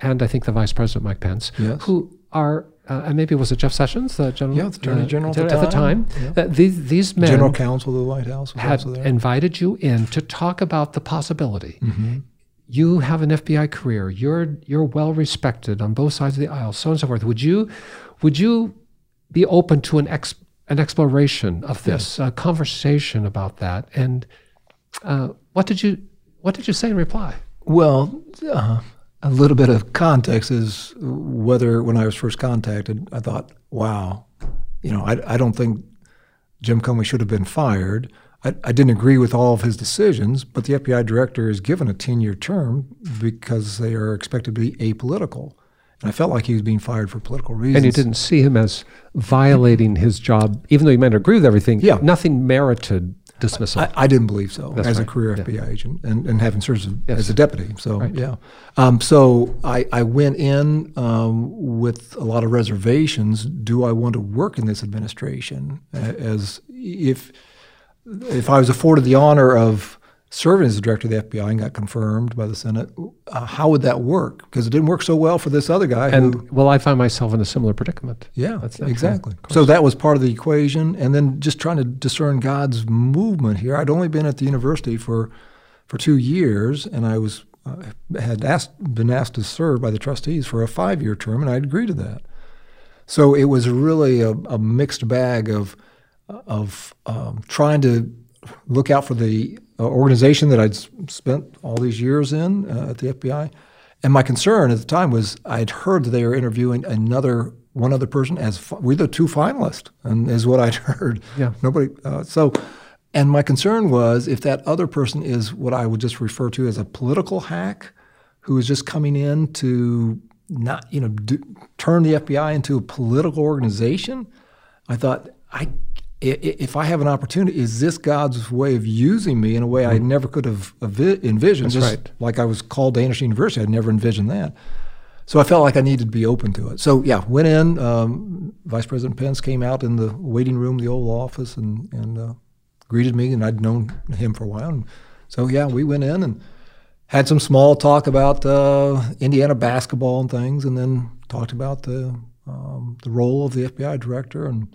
[SPEAKER 2] and I think the Vice President Mike Pence,
[SPEAKER 3] Yes.
[SPEAKER 2] who are uh, and maybe was it Jeff Sessions, the general,
[SPEAKER 3] Yeah, the Attorney
[SPEAKER 2] uh,
[SPEAKER 3] General at the
[SPEAKER 2] at the
[SPEAKER 3] time.
[SPEAKER 2] time. That these these men
[SPEAKER 3] General Counsel of the White House was
[SPEAKER 2] had
[SPEAKER 3] also there.
[SPEAKER 2] invited you in to talk about the possibility.
[SPEAKER 3] Mm-hmm.
[SPEAKER 2] You have an FBI career. You're you're well respected on both sides of the aisle, so on and so forth. Would you would you be open to an ex, an exploration of this, a conversation about that? And uh, what did you what did you say in reply?
[SPEAKER 3] Well, uh, a little bit of context is whether when I was first contacted, I thought, wow, you know, I, I don't think Jim Comey should have been fired. I, I didn't agree with all of his decisions, but the FBI director is given a 10 year term because they are expected to be apolitical. And I felt like he was being fired for political reasons.
[SPEAKER 2] And you didn't see him as violating his job, even though you might agree with everything.
[SPEAKER 3] Yeah.
[SPEAKER 2] nothing merited dismissal.
[SPEAKER 3] I, I didn't believe so
[SPEAKER 2] That's
[SPEAKER 3] as a
[SPEAKER 2] right.
[SPEAKER 3] career
[SPEAKER 2] Yeah.
[SPEAKER 3] FBI agent and, and having served as,
[SPEAKER 2] Yes.
[SPEAKER 3] as a deputy. So,
[SPEAKER 2] Right.
[SPEAKER 3] yeah. Um, so I, I went in um, with a lot of reservations. Do I want to work in this administration? As if, if I was afforded the honor of serving as the director of the FBI and got confirmed by the Senate, uh, how would that work? Because it didn't work so well for this other guy who
[SPEAKER 2] and well, I find myself in a similar predicament.
[SPEAKER 3] yeah,
[SPEAKER 2] That's
[SPEAKER 3] exactly. So that was part of the equation, and then just trying to discern God's movement here. I'd only been at the university for for two years, and I was uh, had asked been asked to serve by the trustees for a five year term, and I'd agreed to that. So it was really a, a mixed bag of of um, trying to look out for the organization that I'd spent all these years in uh, at the FBI. And my concern at the time was I'd heard that they were interviewing another one other person as fi- we're the two finalists, and is what I'd heard.
[SPEAKER 2] Yeah.
[SPEAKER 3] Nobody. Uh, so, and my concern was if that other person is what I would just refer to as a political hack, who is just coming in to not you know do, turn the FBI into a political organization. I thought I if I have an opportunity, is this God's way of using me in a way I never could have envisioned?
[SPEAKER 2] That's
[SPEAKER 3] Just
[SPEAKER 2] right.
[SPEAKER 3] like I was called to Anderson University, I'd never envisioned that. So I felt like I needed to be open to it. So yeah, went in. Um, Vice President Pence came out in the waiting room, the Oval Office, and and uh, greeted me, and I'd known him for a while. And so yeah, we went in and had some small talk about uh, Indiana basketball and things, and then talked about the um, the role of the FBI director and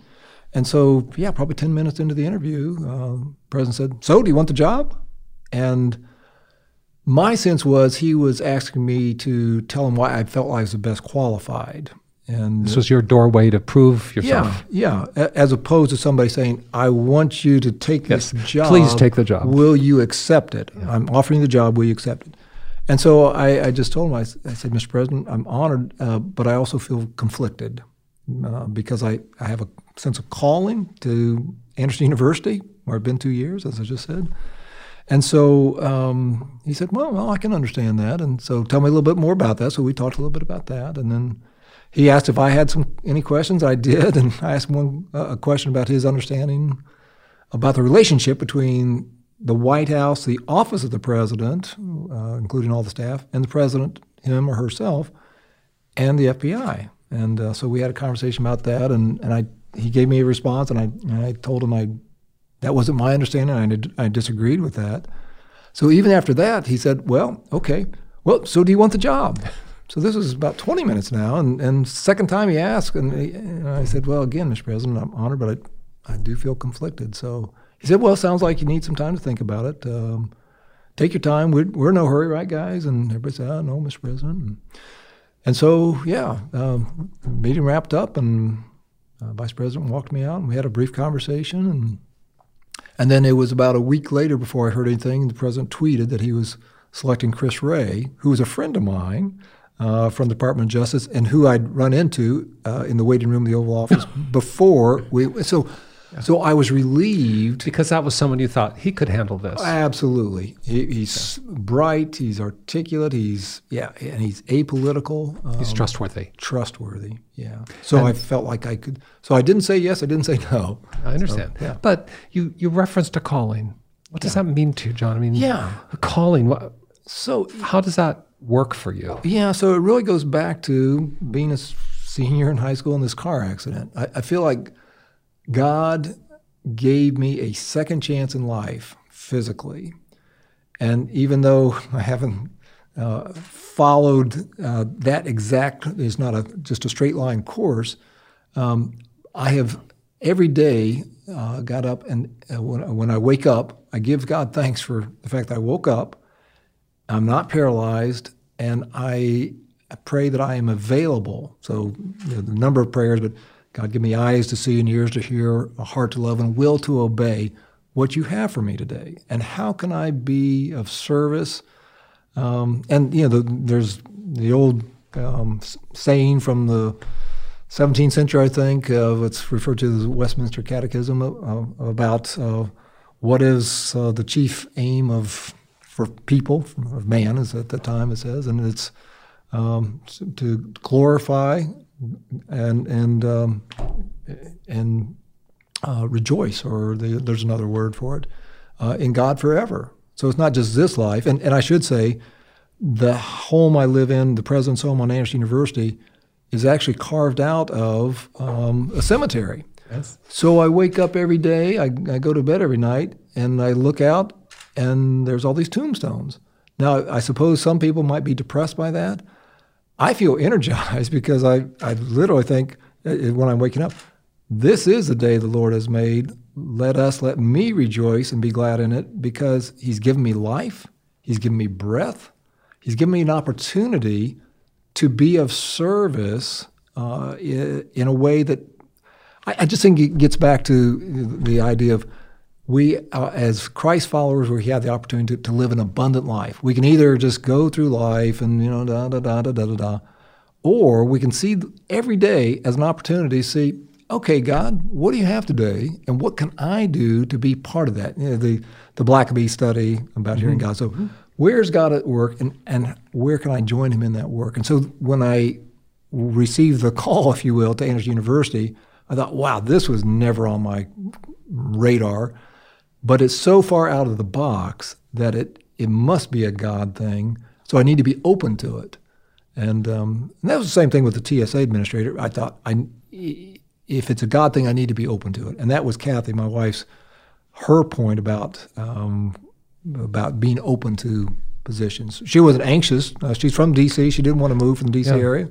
[SPEAKER 3] and so, yeah, probably 10 minutes into the interview, uh, president said, So, do you want the job? And my sense was he was asking me to tell him why I felt like I was the best qualified. And
[SPEAKER 2] this was your doorway to prove yourself.
[SPEAKER 3] Yeah, yeah. As opposed to somebody saying, "I want you to take
[SPEAKER 2] yes.
[SPEAKER 3] this job.
[SPEAKER 2] Please take the job.
[SPEAKER 3] Will you accept it? Yeah. I'm offering the job. Will you accept it?" And so I, I just told him, I, I, said, "Mr. President, I'm honored, uh, but I also feel conflicted uh, because I, I have a sense of calling to Anderson University, where I've been two years, as I just said." And so um, he said, well, well, I can understand that. And so tell me a little bit more about that. So we talked a little bit about that. And then he asked if I had some any questions. I did, and I asked one uh, a question about his understanding about the relationship between the White House, the office of the president, uh, including all the staff, and the president, him or herself, and the FBI. And uh, so we had a conversation about that, and, and I he gave me a response, and I and I told him I that wasn't my understanding. I I disagreed with that. So even after that, he said, "Well, okay. Well, so do you want the job?" So this was about 20 minutes now, and, and second time he asked, and, he, and I said, well, again, Mr. President, I'm honored, but I, I do feel conflicted. So he said, well, sounds like you need some time to think about it. Um, take your time. We're, we're in no hurry, right, guys? And everybody said, oh, no, Mr. President. And, and so, yeah, um, meeting wrapped up, and uh, Vice President walked me out, and we had a brief conversation, and and then it was about a week later before I heard anything. The president tweeted that he was selecting Chris Wray, who was a friend of mine, uh, from the Department of Justice and who I'd run into uh, in the waiting room of the Oval Office before we. So, so I was relieved
[SPEAKER 2] because that was someone you thought he could handle this.
[SPEAKER 3] Absolutely, he, he's yeah. bright, he's articulate, he's yeah, and he's apolitical.
[SPEAKER 2] Um, he's trustworthy.
[SPEAKER 3] Trustworthy, yeah. So and I felt like I could. So I didn't say yes, I didn't say no.
[SPEAKER 2] I understand. So, yeah. But you you referenced a calling. What does yeah. that mean to you, John? I mean,
[SPEAKER 3] yeah,
[SPEAKER 2] a calling. What,
[SPEAKER 3] so
[SPEAKER 2] how does that work for you?
[SPEAKER 3] Yeah, so it really goes back to being a senior in high school in this car accident. I, I feel like God gave me a second chance in life physically. And even though I haven't uh, followed uh, that exact, it's not a, just a straight line course, um, I have every day uh, got up and uh, when, when I wake up, I give God thanks for the fact that I woke up I'm not paralyzed, and I pray that I am available. So you know, the number of prayers, but God, give me eyes to see and ears to hear, a heart to love, and will to obey what you have for me today. And how can I be of service? Um, and you know, the, there's the old um, saying from the 17th century, I think, uh, it's referred to as the Westminster Catechism uh, about uh, what is uh, the chief aim of for people, of man, as at the time it says, and it's um, to glorify and and um, and uh, rejoice, or the, there's another word for it, uh, in God forever. So it's not just this life, and and I should say, the home I live in, the president's home on Anderson University, is actually carved out of um, a cemetery.
[SPEAKER 2] Yes.
[SPEAKER 3] So I wake up every day, I, I go to bed every night, and I look out and there's all these tombstones. Now, I suppose some people might be depressed by that. I feel energized because I, I literally think uh, uh, when I'm waking up, this is the day the Lord has made. Let us, let me rejoice and be glad in it because He's given me life, He's given me breath, He's given me an opportunity to be of service uh, in a way that I, I just think it gets back to the idea of we, uh, as Christ followers, we have the opportunity to, to, live an abundant life. We can either just go through life and, you know, da da da da da da da, or we can see every day as an opportunity to see, okay, God, what do you have today? And what can I do to be part of that? You know, the, the Blackaby study about mm-hmm. hearing God. So, mm-hmm. where's God at work and, and where can I join him in that work? And so, when I received the call, if you will, to Anderson University, I thought, wow, this was never on my radar, but it's so far out of the box that it it must be a God thing. So I need to be open to it. And, um, and that was the same thing with the TSA administrator. I thought, I, if it's a God thing, I need to be open to it. And that was Kathy, my wife's, her point about um, about being open to positions. She wasn't anxious. Uh, she's from D.C. She didn't want to move from the D.C. Yeah. area.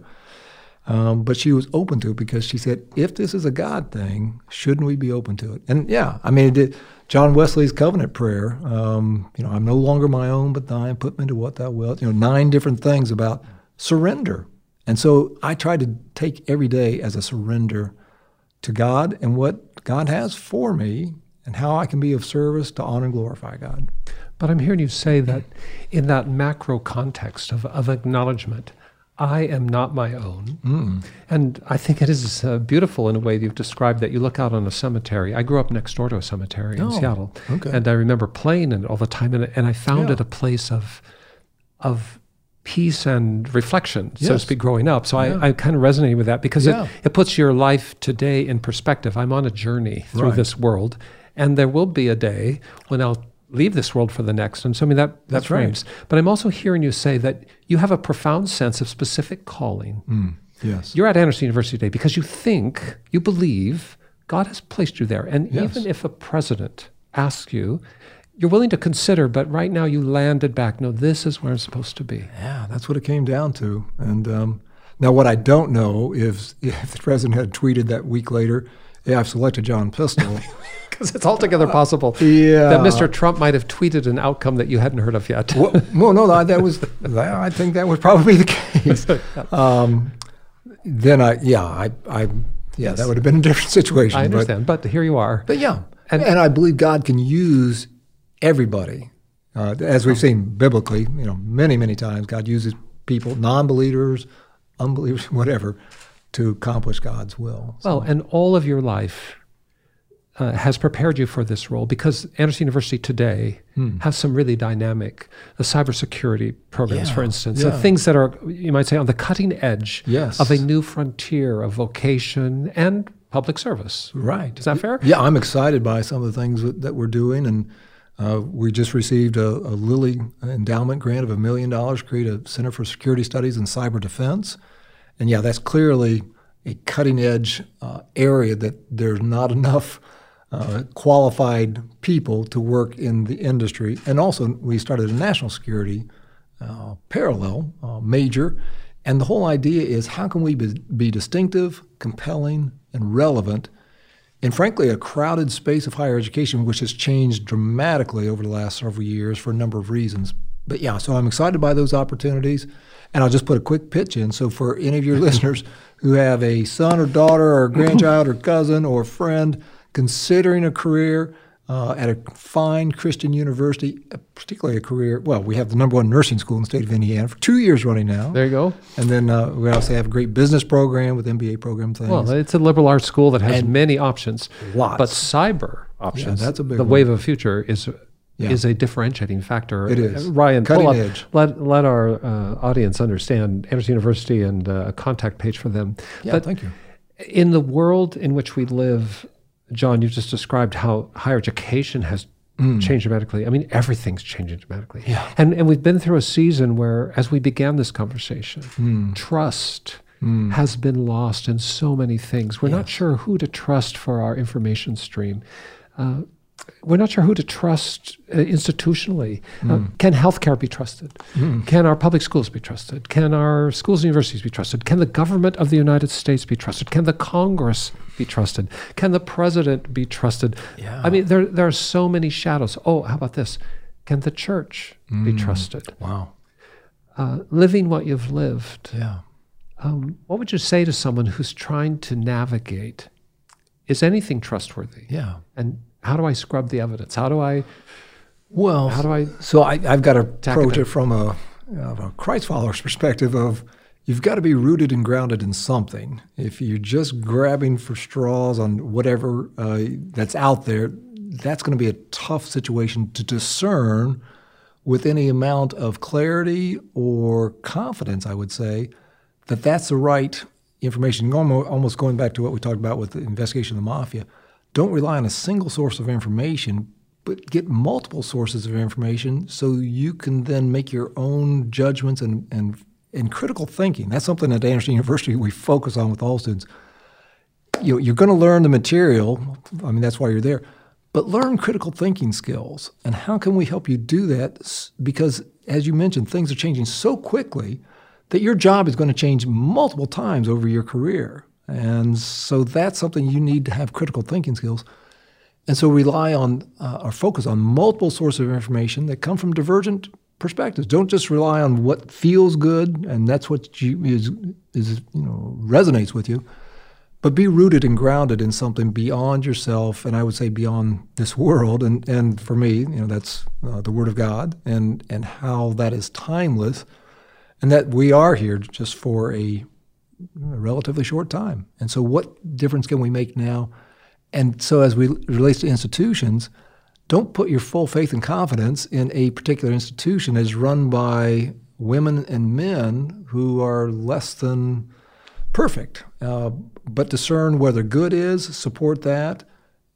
[SPEAKER 3] Um, but she was open to it because she said, if this is a God thing, shouldn't we be open to it? And yeah, I mean, did, John Wesley's covenant prayer, um, you know, I'm no longer my own, but thine, put me into what thou wilt. You know, nine different things about surrender. And so I try to take every day as a surrender to God and what God has for me and how I can be of service to honor and glorify God.
[SPEAKER 2] But I'm hearing you say that in that macro context of, of acknowledgement, I am not my own. Mm. And I think it is uh, beautiful in a way that you've described that you look out on a cemetery. I grew up next door to a cemetery oh, in Seattle. Okay. And I remember playing in it all the time. And, and I found yeah. it a place of, of peace and reflection, yes. so to speak, growing up. So yeah. I, I kind of resonated with that because yeah. it, it puts your life today in perspective. I'm on a journey through right. this world. And there will be a day when I'll leave this world for the next. And so, I mean, that, that That's frames. Right. But I'm also hearing you say that you have a profound sense of specific calling.
[SPEAKER 3] Mm, yes.
[SPEAKER 2] You're at Anderson University today because you think, you believe God has placed you there. And yes. even if a president asks you, you're willing to consider, but right now you landed back. No, this is where I'm supposed to be.
[SPEAKER 3] Yeah, that's what it came down to. And um, now, what I don't know is if the president had tweeted that week later, yeah, I've selected John Pistole.
[SPEAKER 2] because it's altogether possible
[SPEAKER 3] yeah.
[SPEAKER 2] that Mr. Trump might have tweeted an outcome that you hadn't heard of yet.
[SPEAKER 3] well, well, no, that was, I think that was probably the case. Um, then I, yeah, I, I yeah, yes. that would have been a different situation.
[SPEAKER 2] I understand, but, but here you are.
[SPEAKER 3] But yeah, and, and I believe God can use everybody, uh, as we've seen biblically, you know, many, many times. God uses people, non-believers, unbelievers, whatever, to accomplish God's will.
[SPEAKER 2] So. Well, and all of your life, uh, has prepared you for this role because Anderson University today hmm. has some really dynamic the cybersecurity programs, yeah. for instance, yeah. things that are you might say on the cutting edge
[SPEAKER 3] yes.
[SPEAKER 2] of a new frontier of vocation and public service.
[SPEAKER 3] Right.
[SPEAKER 2] Is that fair?
[SPEAKER 3] Yeah, I'm excited by some of the things that we're doing, and uh, we just received a, a Lilly endowment grant of a million dollars to create a Center for Security Studies and Cyber Defense, and yeah, that's clearly a cutting edge uh, area that there's not enough uh, qualified people to work in the industry. And also, we started a national security uh, parallel uh, major. And the whole idea is how can we be, be, distinctive, compelling, and relevant in, frankly, a crowded space of higher education, which has changed dramatically over the last several years for a number of reasons. But yeah, so I'm excited by those opportunities. And I'll just put a quick pitch in. So, for any of your listeners who have a son or daughter or grandchild or cousin or friend, considering a career uh, at a fine Christian university, uh, particularly a career. Well, we have the number one nursing school in the state of Indiana for two years running now.
[SPEAKER 2] There you go.
[SPEAKER 3] And then uh, we also have a great business program with MBA program things.
[SPEAKER 2] Well, it's a liberal arts school that has
[SPEAKER 3] and
[SPEAKER 2] many options.
[SPEAKER 3] Lots.
[SPEAKER 2] But cyber options.
[SPEAKER 3] Yeah, that's a big
[SPEAKER 2] The
[SPEAKER 3] one.
[SPEAKER 2] wave of the future is yeah. is a differentiating factor.
[SPEAKER 3] It is.
[SPEAKER 2] Ryan,
[SPEAKER 3] Cutting
[SPEAKER 2] pull up,
[SPEAKER 3] edge.
[SPEAKER 2] Let, let our uh, audience understand Anderson University and uh, a contact page for them.
[SPEAKER 3] Yeah,
[SPEAKER 2] but
[SPEAKER 3] thank you.
[SPEAKER 2] In the world in which we live, John, you just described how higher education has mm. changed dramatically. I mean, everything's changing dramatically.
[SPEAKER 3] Yeah.
[SPEAKER 2] And, and we've been through a season where, as we began this conversation, mm. trust mm. has been lost in so many things. We're yes. not sure who to trust for our information stream. Uh, we're not sure who to trust uh, institutionally. Mm. Uh, hmm. can healthcare be trusted? Mm. Can our public schools be trusted? Can our schools and universities be trusted? Can the government of the United States be trusted? Can the Congress be trusted? Can the president be trusted?
[SPEAKER 3] Yeah.
[SPEAKER 2] I mean, there, there are so many shadows. Oh, how about this? Can the church mm. be trusted?
[SPEAKER 3] Wow.
[SPEAKER 2] Uh, living what you've lived.
[SPEAKER 3] Yeah.
[SPEAKER 2] Um, what would you say to someone who's trying to navigate? Is anything trustworthy?
[SPEAKER 3] Yeah.
[SPEAKER 2] And how do I scrub the evidence? How do I?
[SPEAKER 3] Well,
[SPEAKER 2] how do I?
[SPEAKER 3] So I, have got to approach it from a, a Christ follower's perspective of you've got to be rooted and grounded in something. If you're just grabbing for straws on whatever uh, that's out there, that's going to be a tough situation to discern with any amount of clarity or confidence. I would say that that's the right information. Almost going back to what we talked about with the investigation of the mafia. Don't rely on a single source of information, but get multiple sources of information so you can then make your own judgments and, and, and critical thinking. That's something at Anderson University we focus on with all students. You, you're going to learn the material. I mean, that's why you're there. But learn critical thinking skills. And how can we help you do that? Because, as you mentioned, things are changing so quickly that your job is going to change multiple times over your career. And so that's something you need to have critical thinking skills. And so rely on uh, or focus on multiple sources of information that come from divergent perspectives. Don't just rely on what feels good and that's what you, is, is you know resonates with you, but be rooted and grounded in something beyond yourself, and I would say beyond this world. And and for me, you know, that's uh, the Word of God, and and how that is timeless, and that we are here just for a, a relatively short time. And so, what difference can we make now? And so, as we relates to institutions, don't put your full faith and confidence in a particular institution as run by women and men who are less than perfect. Uh, but discern where the good is, support that,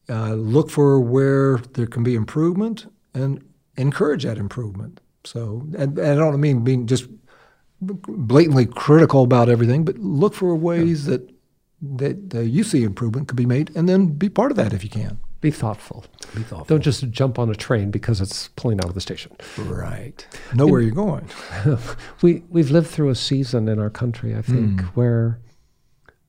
[SPEAKER 3] uh, look for where there can be improvement, and encourage that improvement. So, and, and I don't mean being just blatantly critical about everything, but look for ways yeah. that that uh, you see improvement could be made, and then be part of that if you can.
[SPEAKER 2] Be thoughtful.
[SPEAKER 3] Be thoughtful.
[SPEAKER 2] Don't just jump on a train because it's pulling out of the station.
[SPEAKER 3] Right. Know where you're going.
[SPEAKER 2] we we've lived through a season in our country, I think, mm. where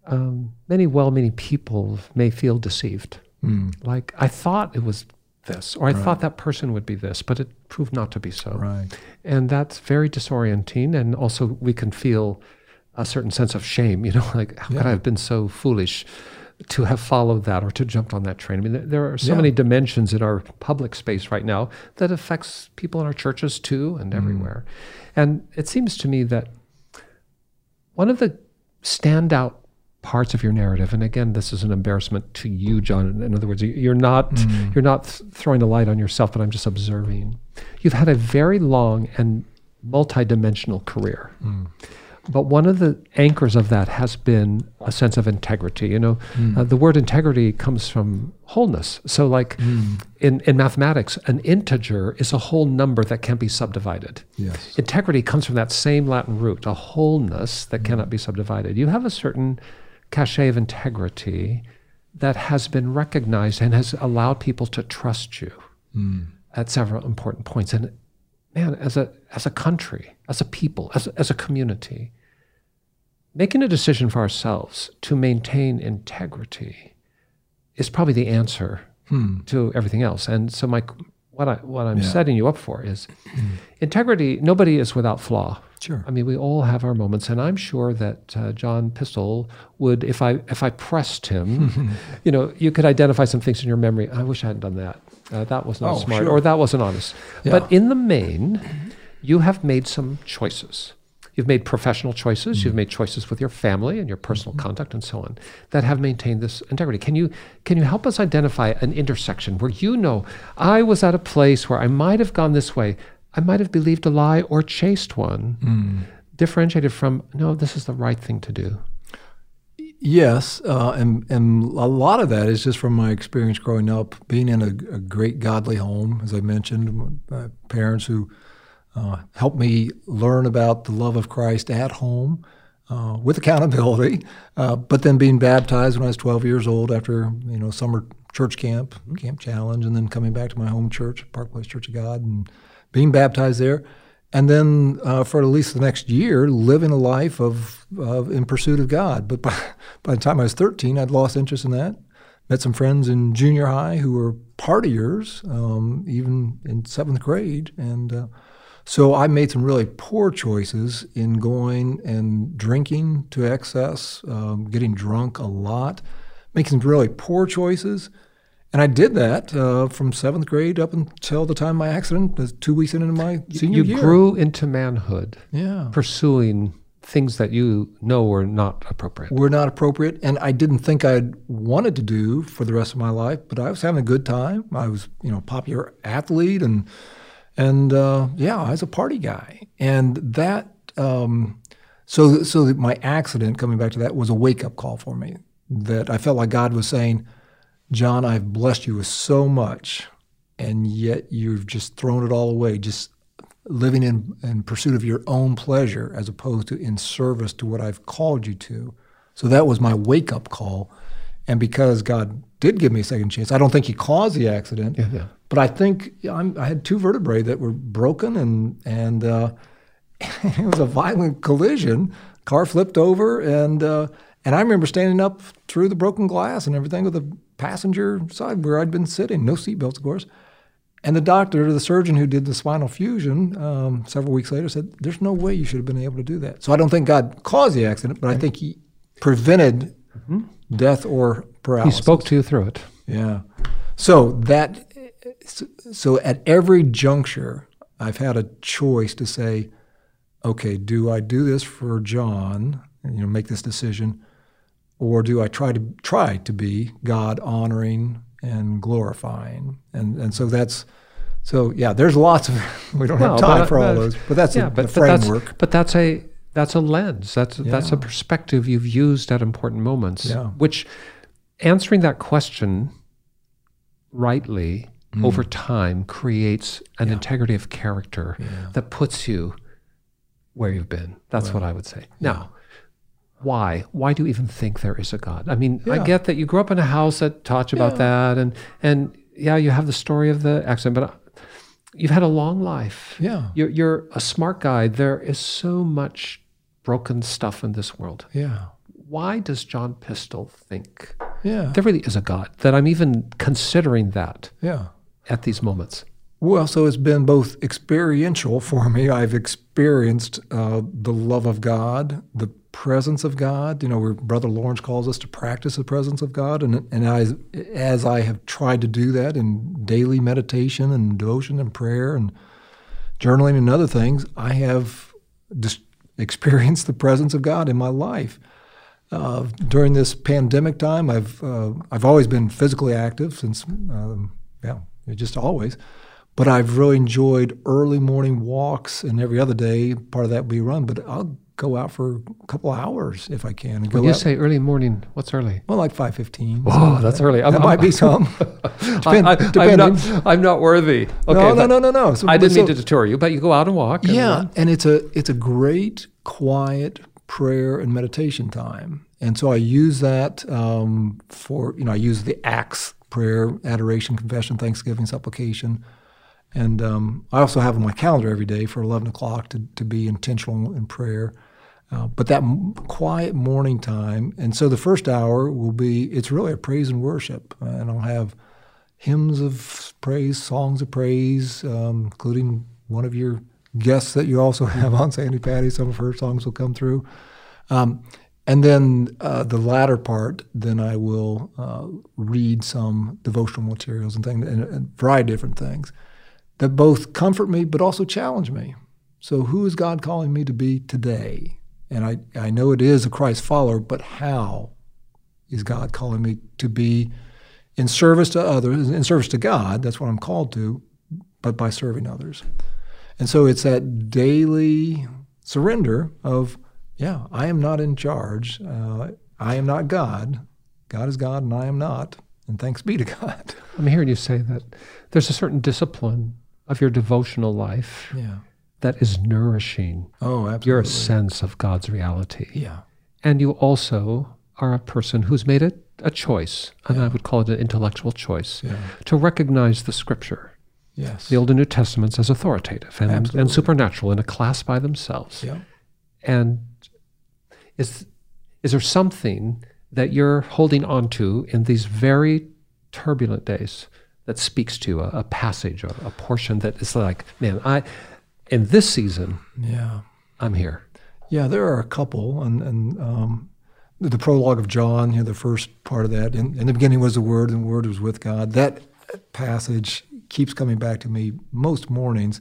[SPEAKER 2] um, many well-meaning people may feel deceived. Mm. Like I thought it was this, or I right. thought that person would be this, but it proved not to be so.
[SPEAKER 3] Right.
[SPEAKER 2] And that's very disorienting, and also we can feel a certain sense of shame. You know, like how yeah. could I have been so foolish to have followed that or to jumped on that train? I mean, there, there are so yeah. many dimensions in our public space right now that affects people in our churches too, and mm. everywhere. And it seems to me that one of the standout parts of your narrative and again this is an embarrassment to you john in other words you're not mm. you're not throwing a light on yourself but i'm just observing you've had a very long and multidimensional career mm. But one of the anchors of that has been a sense of integrity. You know, mm. uh, the word integrity comes from wholeness. So, like mm. in, in mathematics, an integer is a whole number that can't be subdivided.
[SPEAKER 3] Yes.
[SPEAKER 2] Integrity comes from that same Latin root, a wholeness that mm. cannot be subdivided. You have a certain cachet of integrity that has been recognized and has allowed people to trust you hmm. at several important points. And man, as a as a country, as a people, as as a community, making a decision for ourselves to maintain integrity is probably the answer hmm. to everything else. And so my what I what I'm yeah. setting you up for is integrity. Nobody is without flaw.
[SPEAKER 3] Sure.
[SPEAKER 2] I mean, we all have our moments, and I'm sure that uh, John Pistole would, if I if I pressed him, you know, you could identify some things in your memory. I wish I hadn't done that. Uh, that was not oh, smart, sure. or that wasn't honest. Yeah. But in the main, you have made some choices. You've made professional choices. Mm-hmm. You've made choices with your family and your personal mm-hmm. conduct and so on that have maintained this integrity. Can you can you help us identify an intersection where you know I was at a place where I might have gone this way, I might have believed a lie or chased one, mm. differentiated from no, this is the right thing to do.
[SPEAKER 3] Yes, uh, and and a lot of that is just from my experience growing up, being in a, a great godly home, as I mentioned, my parents who uh, helped me learn about the love of Christ at home uh, with accountability, uh, but then being baptized when I was 12 years old after you know summer church camp, Camp Challenge, and then coming back to my home church, Park Place Church of God, and being baptized there and then uh, for at least the next year, living a life of, of in pursuit of God. But by, by the time I was 13, I'd lost interest in that. Met some friends in junior high who were partiers, um, even in seventh grade, and uh, so I made some really poor choices in going and drinking to excess, um, getting drunk a lot, making some really poor choices. And I did that uh, from seventh grade up until the time of my accident, two weeks into my senior
[SPEAKER 2] you
[SPEAKER 3] year.
[SPEAKER 2] You grew into manhood,
[SPEAKER 3] yeah,
[SPEAKER 2] pursuing things that you know were not appropriate.
[SPEAKER 3] Were not appropriate, and I didn't think I'd wanted to do for the rest of my life. But I was having a good time. I was, you know, a popular athlete, and and uh, yeah, I was a party guy, and that um, So, so my accident, coming back to that, was a wake up call for me. That I felt like God was saying, John, I've blessed you with so much, and yet you've just thrown it all away, just living in, in pursuit of your own pleasure as opposed to in service to what I've called you to. So that was my wake up call. And because God did give me a second chance, I don't think He caused the accident,
[SPEAKER 2] Yeah, yeah.
[SPEAKER 3] but I think I'm, I had two vertebrae that were broken, and and uh, it was a violent collision. Car flipped over, and uh, and I remember standing up through the broken glass and everything with the passenger side where I'd been sitting, no seatbelts, of course. And the doctor, the surgeon who did the spinal fusion, um, several weeks later said, "There's no way you should have been able to do that." So I don't think God caused the accident, but I think He prevented death or paralysis.
[SPEAKER 2] He spoke to you through it.
[SPEAKER 3] Yeah. So that so at every juncture, I've had a choice to say, okay, do I do this for John? And, you know, make this decision, or do I try to try to be God honoring and glorifying? And and so that's so yeah. There's lots of we don't
[SPEAKER 2] Well,
[SPEAKER 3] have time
[SPEAKER 2] but-
[SPEAKER 3] for all
[SPEAKER 2] but-
[SPEAKER 3] those, but that's
[SPEAKER 2] yeah,
[SPEAKER 3] a,
[SPEAKER 2] but,
[SPEAKER 3] a
[SPEAKER 2] but that's-
[SPEAKER 3] framework.
[SPEAKER 2] But that's a that's a lens. That's that's a perspective you've used at important moments.
[SPEAKER 3] Yeah.
[SPEAKER 2] Which answering that question rightly
[SPEAKER 3] Mm.
[SPEAKER 2] over time creates an integrity of character that puts you where you've been. That's what I would say. Now, why? Why do you even think there is a God? I mean, I get that you grew up in a house that taught you about that, and and yeah, you have the story of the accident, but uh, you've had a long life.
[SPEAKER 3] Yeah.
[SPEAKER 2] You're, you're a smart guy. There is so much broken stuff in this world.
[SPEAKER 3] Yeah.
[SPEAKER 2] Why does John Pistole think
[SPEAKER 3] Yeah.
[SPEAKER 2] there really is a God? That I'm even considering that
[SPEAKER 3] Yeah.
[SPEAKER 2] at these moments.
[SPEAKER 3] Well, so it's been both experiential for me. I've experienced uh, the love of God, the presence of God. You know, where Brother Lawrence calls us to practice the presence of God, and and as as I have tried to do that in daily meditation and devotion and prayer and journaling and other things, I have just experienced the presence of God in my life. Uh, during this pandemic time, I've uh, I've always been physically active since um, yeah, just always. But I've really enjoyed early morning walks, and every other day part of that be run. But I'll go out for a couple of hours if I can. Go
[SPEAKER 2] When you
[SPEAKER 3] out,
[SPEAKER 2] say early morning, what's early?
[SPEAKER 3] well, like five fifteen.
[SPEAKER 2] Oh, that's early. I'm,
[SPEAKER 3] that might be some. Depend-
[SPEAKER 2] I, am not, I'm not worthy. Okay,
[SPEAKER 3] no, no, no, no, no. So-
[SPEAKER 2] I didn't
[SPEAKER 3] so-
[SPEAKER 2] mean to deter you, but you go out and walk. and
[SPEAKER 3] Yeah,
[SPEAKER 2] run.
[SPEAKER 3] and it's a it's a great quiet prayer and meditation time, and so I use that um, for you know I use the acts prayer, adoration, confession, thanksgiving, supplication, and um, I also have on my calendar every day for eleven o'clock to to be intentional in prayer. Uh, but that m- quiet morning time, and so the first hour will be it's really a praise and worship, uh, and I'll have hymns of praise, songs of praise, um, including one of your guests that you also have on Sandi Patty. Some of her songs will come through. Um, and then uh, the latter part, then I will uh, read some devotional materials and things, and a variety of different things that both comfort me but also challenge me. So, who is God calling me to be today? And I, I know it is a Christ follower, but how is God calling me to be in service to others, in service to God? That's what I'm called to, but by serving others. And so it's that daily surrender of, yeah, I am not in charge. Uh, I am not God. God is God, and I am not. And thanks be to God.
[SPEAKER 2] I'm hearing you say that there's a certain discipline of your devotional life
[SPEAKER 3] Yeah.
[SPEAKER 2] that is nourishing
[SPEAKER 3] Oh, absolutely.
[SPEAKER 2] your sense of God's reality.
[SPEAKER 3] Yeah.
[SPEAKER 2] And you also are a person who's made a, a choice, and I would call it an intellectual choice,
[SPEAKER 3] Yeah.
[SPEAKER 2] to recognize the scripture,
[SPEAKER 3] Yes.
[SPEAKER 2] the Old and New Testaments, as authoritative and,
[SPEAKER 3] Absolutely.
[SPEAKER 2] and supernatural in a class by themselves.
[SPEAKER 3] Yeah.
[SPEAKER 2] And is, is there something that you're holding on to in these very turbulent days that speaks to a, a passage, a, a portion that is like, man, I, in this season,
[SPEAKER 3] Yeah.
[SPEAKER 2] I'm here.
[SPEAKER 3] Yeah, there are a couple, and and um, the, prologue of John, you know, the first part of that. In, in the beginning was the Word, and the Word was with God. That passage keeps coming back to me most mornings.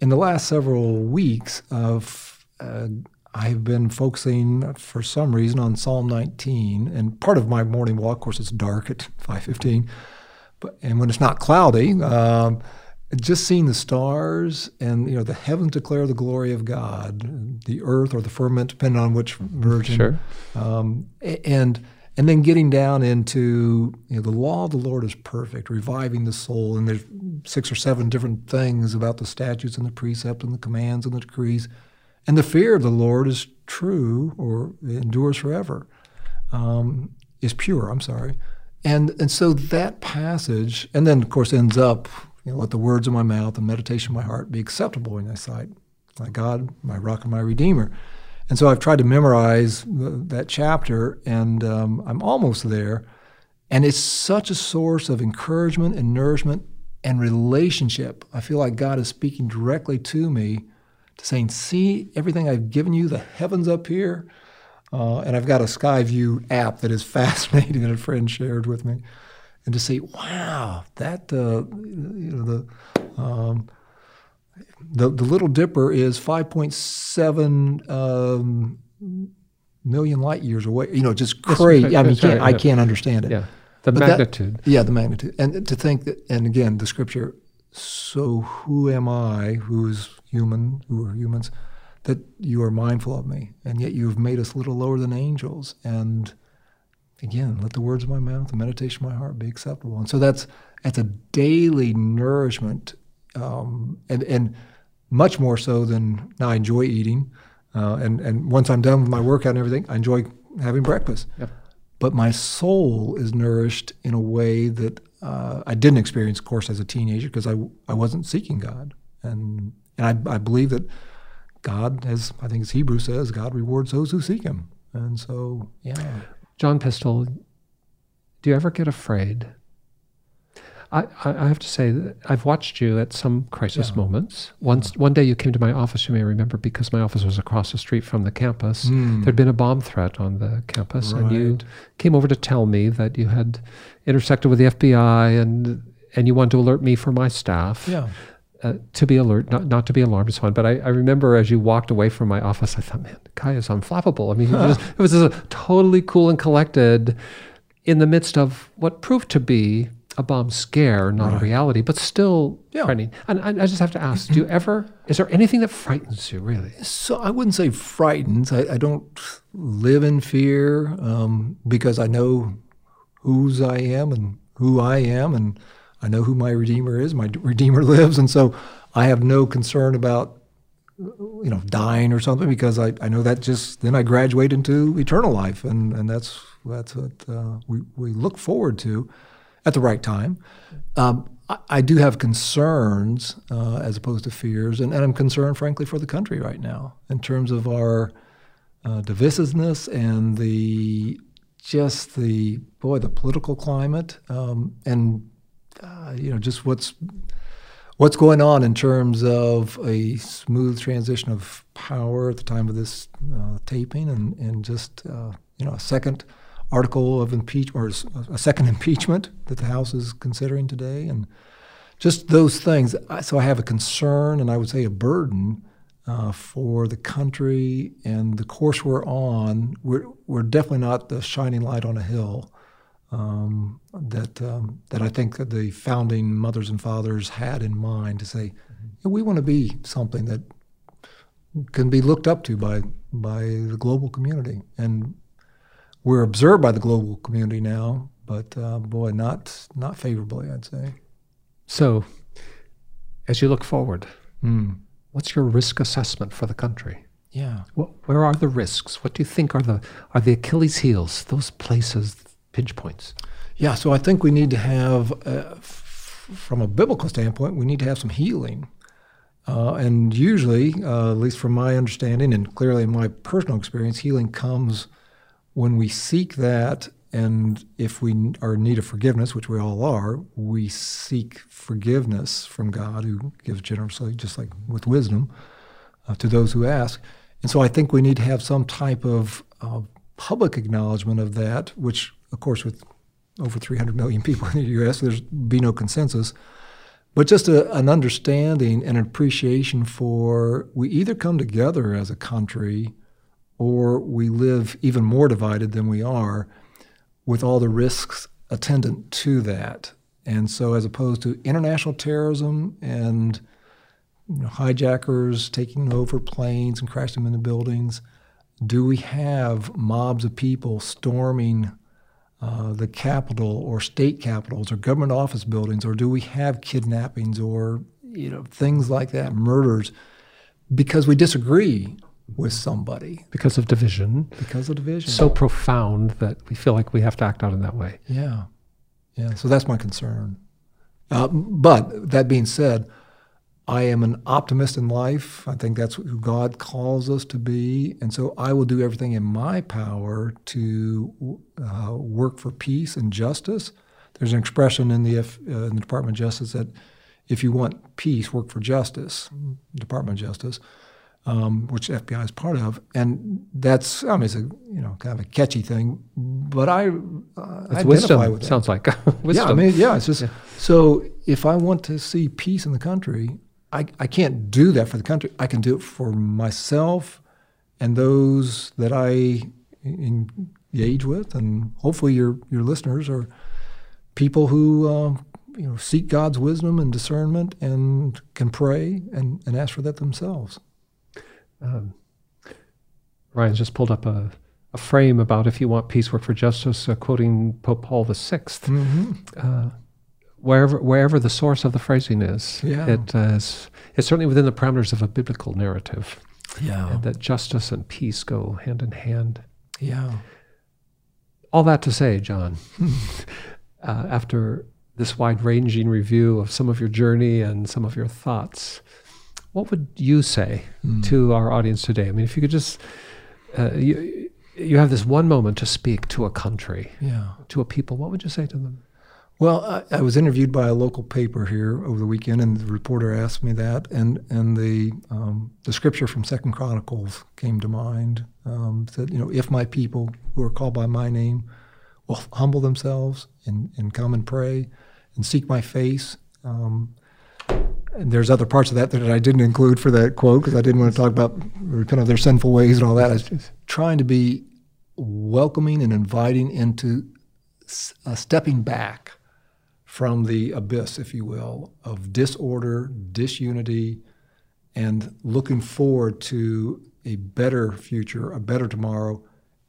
[SPEAKER 3] In the last several weeks, of uh, I've been focusing for some reason on Psalm 19, and part of my morning walk, of course, it's dark at 5:15, but and when it's not cloudy. Um, just seeing the stars and you know the heavens declare the glory of God, the earth or the firmament, depending on which version.
[SPEAKER 2] Sure.
[SPEAKER 3] Um, and and then getting down into you know the law of the Lord is perfect, reviving the soul. And there's six or seven different things about the statutes and the precepts and the commands and the decrees. And the fear of the Lord is true or endures forever, um, is pure. I'm sorry. And and so that passage, and then of course ends up you know, let the words of my mouth and meditation of my heart be acceptable in thy sight, my God, my rock and my redeemer. And so I've tried to memorize the, that chapter, and um, I'm almost there. And it's such a source of encouragement and nourishment and relationship. I feel like God is speaking directly to me, to saying, "See everything I've given you, the heavens up here." Uh, and I've got a Skyview app that is fascinating that a friend shared with me and to see, wow, that uh, you know the, um, the the Little Dipper is 5.7 um, million light years away. You know, just crazy. I mean, can't, I can't understand it.
[SPEAKER 2] Yeah, the but magnitude.
[SPEAKER 3] That, yeah, the magnitude, and to think that, and again, the scripture. So who am I, who is human, who are humans, that you are mindful of me, and yet you have made us little lower than angels, and again, let the words of my mouth, the meditation of my heart be acceptable. And so that's that's a daily nourishment, um, and and much more so than now. I enjoy eating, uh, and and once I'm done with my workout and everything, I enjoy having breakfast.
[SPEAKER 2] Yep.
[SPEAKER 3] But my soul is nourished in a way that uh, I didn't experience, of course, as a teenager because I I wasn't seeking God, and and I, I believe that God, as I think as Hebrew says, God rewards those who seek Him. And so, yeah.
[SPEAKER 2] John Pistole, do you ever get afraid? I, I have to say that I've watched you at some crisis yeah. moments. Once, one day you came to my office, you may remember, because my office was across the street from the campus. Mm. There'd been a bomb threat on the campus, right. and you came over to tell me that you had intersected with the FBI and and you wanted to alert me for my staff.
[SPEAKER 3] Yeah
[SPEAKER 2] uh, to be alert, not, not to be alarmed So on, But I, I, remember as you walked away from my office, I thought, man, Kai is unflappable. I mean, it was, it was just totally cool and collected in the midst of what proved to be a bomb scare, not right. a reality, but still yeah. frightening. And I, I, just have to ask, do you ever, is there anything that frightens you really?
[SPEAKER 3] So I wouldn't say frightens. I, I don't live in fear um, because I know whose I am and who I am and I know who my Redeemer is. My Redeemer lives, and so I have no concern about you know dying or something because I, I know that just then I graduate into eternal life, and, and that's that's what uh, we we look forward to at the right time. Um, I, I, do have concerns uh, as opposed to fears, and, and I'm concerned, frankly, for the country right now in terms of our uh, divisiveness and the just the boy the political climate um, and uh, you know, just what's what's going on in terms of a smooth transition of power at the time of this uh, taping, and and just uh, you know a second article of impeachment or a second impeachment that the House is considering today, and just those things. So I have a concern, and I would say a burden. Uh, for the country and the course we're on, we're, we're definitely not the shining light on a hill um, that um, that I think that the founding mothers and fathers had in mind to say mm-hmm. we want to be something that can be looked up to by by the global community, and we're observed by the global community now, but uh, boy, not not favorably, I'd say.
[SPEAKER 2] So, as you look forward, mm. what's your risk assessment for the country?
[SPEAKER 3] Yeah.
[SPEAKER 2] where are the risks? What do you think are the are the Achilles heels? Those places pinch points?
[SPEAKER 3] Yeah, so I think we need to have, uh, f- from a biblical standpoint, we need to have some healing. Uh, and usually, uh, at least from my understanding and clearly in my personal experience, healing comes when we seek that. And if we are in need of forgiveness, which we all are, we seek forgiveness from God, who gives generously, just like with wisdom, uh, to those who ask. And so I think we need to have some type of uh, public acknowledgement of that, which of course, with over 300 million people in the U.S., there's be no consensus. But just a, an understanding and an appreciation for we either come together as a country or we live even more divided than we are with all the risks attendant to that. And so, as opposed to international terrorism and you know, hijackers taking over planes and crashing them into buildings, do we have mobs of people storming uh, the Capitol or state capitals or government office buildings, or do we have kidnappings or you know things like that, murders, because we disagree with somebody
[SPEAKER 2] because of division,
[SPEAKER 3] because of division,
[SPEAKER 2] so profound that we feel like we have to act out in that way.
[SPEAKER 3] Yeah, yeah. So that's my concern. Uh, but that being said, I am an optimist in life. I think that's who God calls us to be. And so I will do everything in my power to uh, work for peace and justice. There's an expression in the, uh, in the Department of Justice that if you want peace, work for justice, Department of Justice, um, which FBI is part of. And that's, I mean, it's a, you know, kind of a catchy thing, but I, uh,
[SPEAKER 2] it's wisdom, with sounds like. wisdom.
[SPEAKER 3] Yeah, I mean, yeah, it's just, yeah. so if I want to see peace in the country, I, I can't do that for the country. I can do it for myself and those that I engage with, and hopefully your your listeners are people who uh, you know seek God's wisdom and discernment and can pray and, and ask for that themselves. Um,
[SPEAKER 2] Ryan's just pulled up a, a frame about if you want peace, work for justice, uh, quoting Pope Paul VI. Mm-hmm. Uh, wherever wherever the source of the phrasing is.
[SPEAKER 3] Yeah.
[SPEAKER 2] It uh, is, it's certainly within the parameters of a biblical narrative.
[SPEAKER 3] Yeah.
[SPEAKER 2] that justice and peace go hand in hand.
[SPEAKER 3] Yeah.
[SPEAKER 2] All that to say, John, uh, after this wide ranging review of some of your journey and some of your thoughts, what would you say mm. to our audience today? I mean, if you could just, uh, you, you have this one moment to speak to a country,
[SPEAKER 3] yeah.
[SPEAKER 2] to a people, what would you say to them?
[SPEAKER 3] Well, I, I, was interviewed by a local paper here over the weekend, and the reporter asked me that, and and the um, the scripture from Second Chronicles came to mind. Um, said, you know, if my people who are called by my name will humble themselves and, and come and pray and seek my face. Um, and there's other parts of that that I didn't include for that quote because I didn't want to talk about repent of their sinful ways and all that. I was trying to be welcoming and inviting into uh, stepping back from the abyss, if you will, of disorder, disunity, and looking forward to a better future, a better tomorrow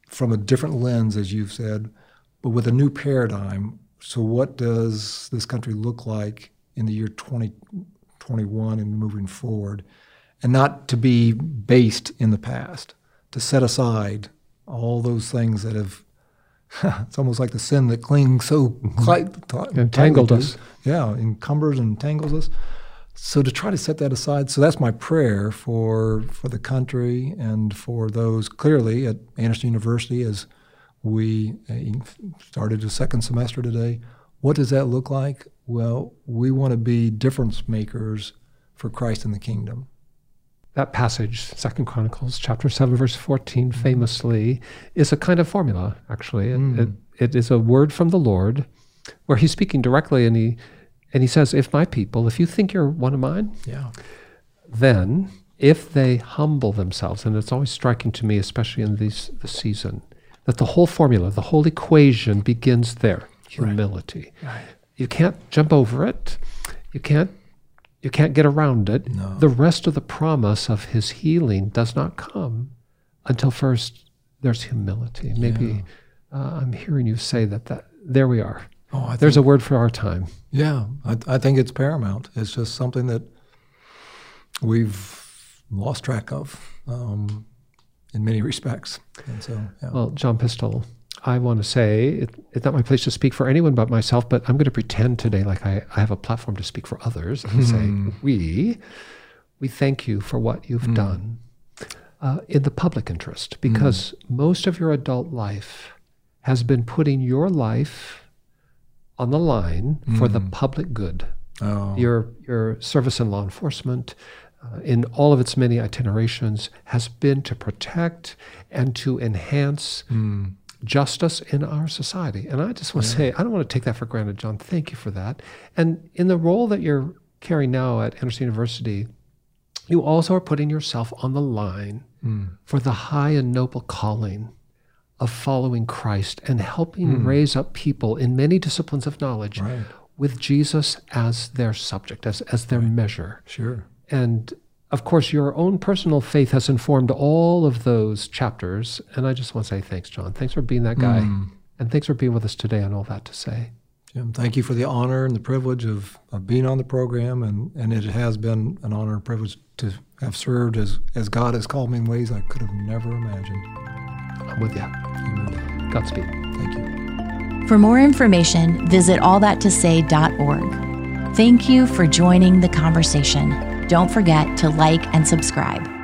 [SPEAKER 3] from a different lens, as you've said, but with a new paradigm. So, what does this country look like in the year 2021 and moving forward? And not to be based in the past, to set aside all those things that have it's almost like the sin that clings so mm-hmm.
[SPEAKER 2] entangled us.
[SPEAKER 3] Yeah, encumbers and entangles us. So to try to set that aside, so that's my prayer for for the country and for those clearly at Anderson University as we uh, started a second semester today. What does that look like? Well, we want to be difference makers for Christ in the kingdom
[SPEAKER 2] that passage, Second Chronicles chapter seven, verse fourteen, mm-hmm. famously is a kind of formula. Actually, it, mm. it, it is a word from the Lord, where He's speaking directly, and He and He says, "If my people, if you think you're one of mine,
[SPEAKER 3] yeah,
[SPEAKER 2] then if they humble themselves, and it's always striking to me, especially in this the season, that the whole formula, the whole equation begins there: humility.
[SPEAKER 3] Right. Right.
[SPEAKER 2] You can't jump over it. You can't you can't get around it.
[SPEAKER 3] No.
[SPEAKER 2] The rest of the promise of his healing does not come until first there's humility. Maybe yeah. uh, I'm hearing you say that. That there we are.
[SPEAKER 3] Oh,
[SPEAKER 2] there's a word for our time.
[SPEAKER 3] Yeah, I, I, think it's paramount. It's just something that we've lost track of um, in many respects. And so, yeah.
[SPEAKER 2] well, John Pistole, I want to say it, it's not my place to speak for anyone but myself, but I'm going to pretend today like I, I have a platform to speak for others and say, hmm. we, we thank you for what you've mm. done uh, in the public interest because mm. most of your adult life has been putting your life on the line mm. for the hmm. public good.
[SPEAKER 3] Oh.
[SPEAKER 2] Your, your service in law enforcement, uh, in all of its many itinerations, has been to protect and to enhance
[SPEAKER 3] mm
[SPEAKER 2] justice in our society. And I just want to say, I don't want to take that for granted, John. Thank you for that. And in the role that you're carrying now at Anderson University, you also are putting yourself on the line
[SPEAKER 3] mm.
[SPEAKER 2] for the high and noble calling of following Christ and helping mm. raise up people in many disciplines of knowledge
[SPEAKER 3] right.
[SPEAKER 2] with Jesus as their subject, as, as their measure.
[SPEAKER 3] Sure.
[SPEAKER 2] And of course, your own personal faith has informed all of those chapters. And I just want to say thanks, John. Thanks for being that guy.
[SPEAKER 3] Mm.
[SPEAKER 2] And thanks for being with us today on All That to Say.
[SPEAKER 3] Jim, thank you for the honor and the privilege of, of being on the program. And, and it has been an honor and privilege to have served as, as God has called me in ways I could have never imagined.
[SPEAKER 2] I'm with you.
[SPEAKER 3] Amen.
[SPEAKER 2] Godspeed.
[SPEAKER 3] Thank you.
[SPEAKER 1] For more information, visit allthattosay.org. Thank you for joining the conversation. Don't forget to like and subscribe.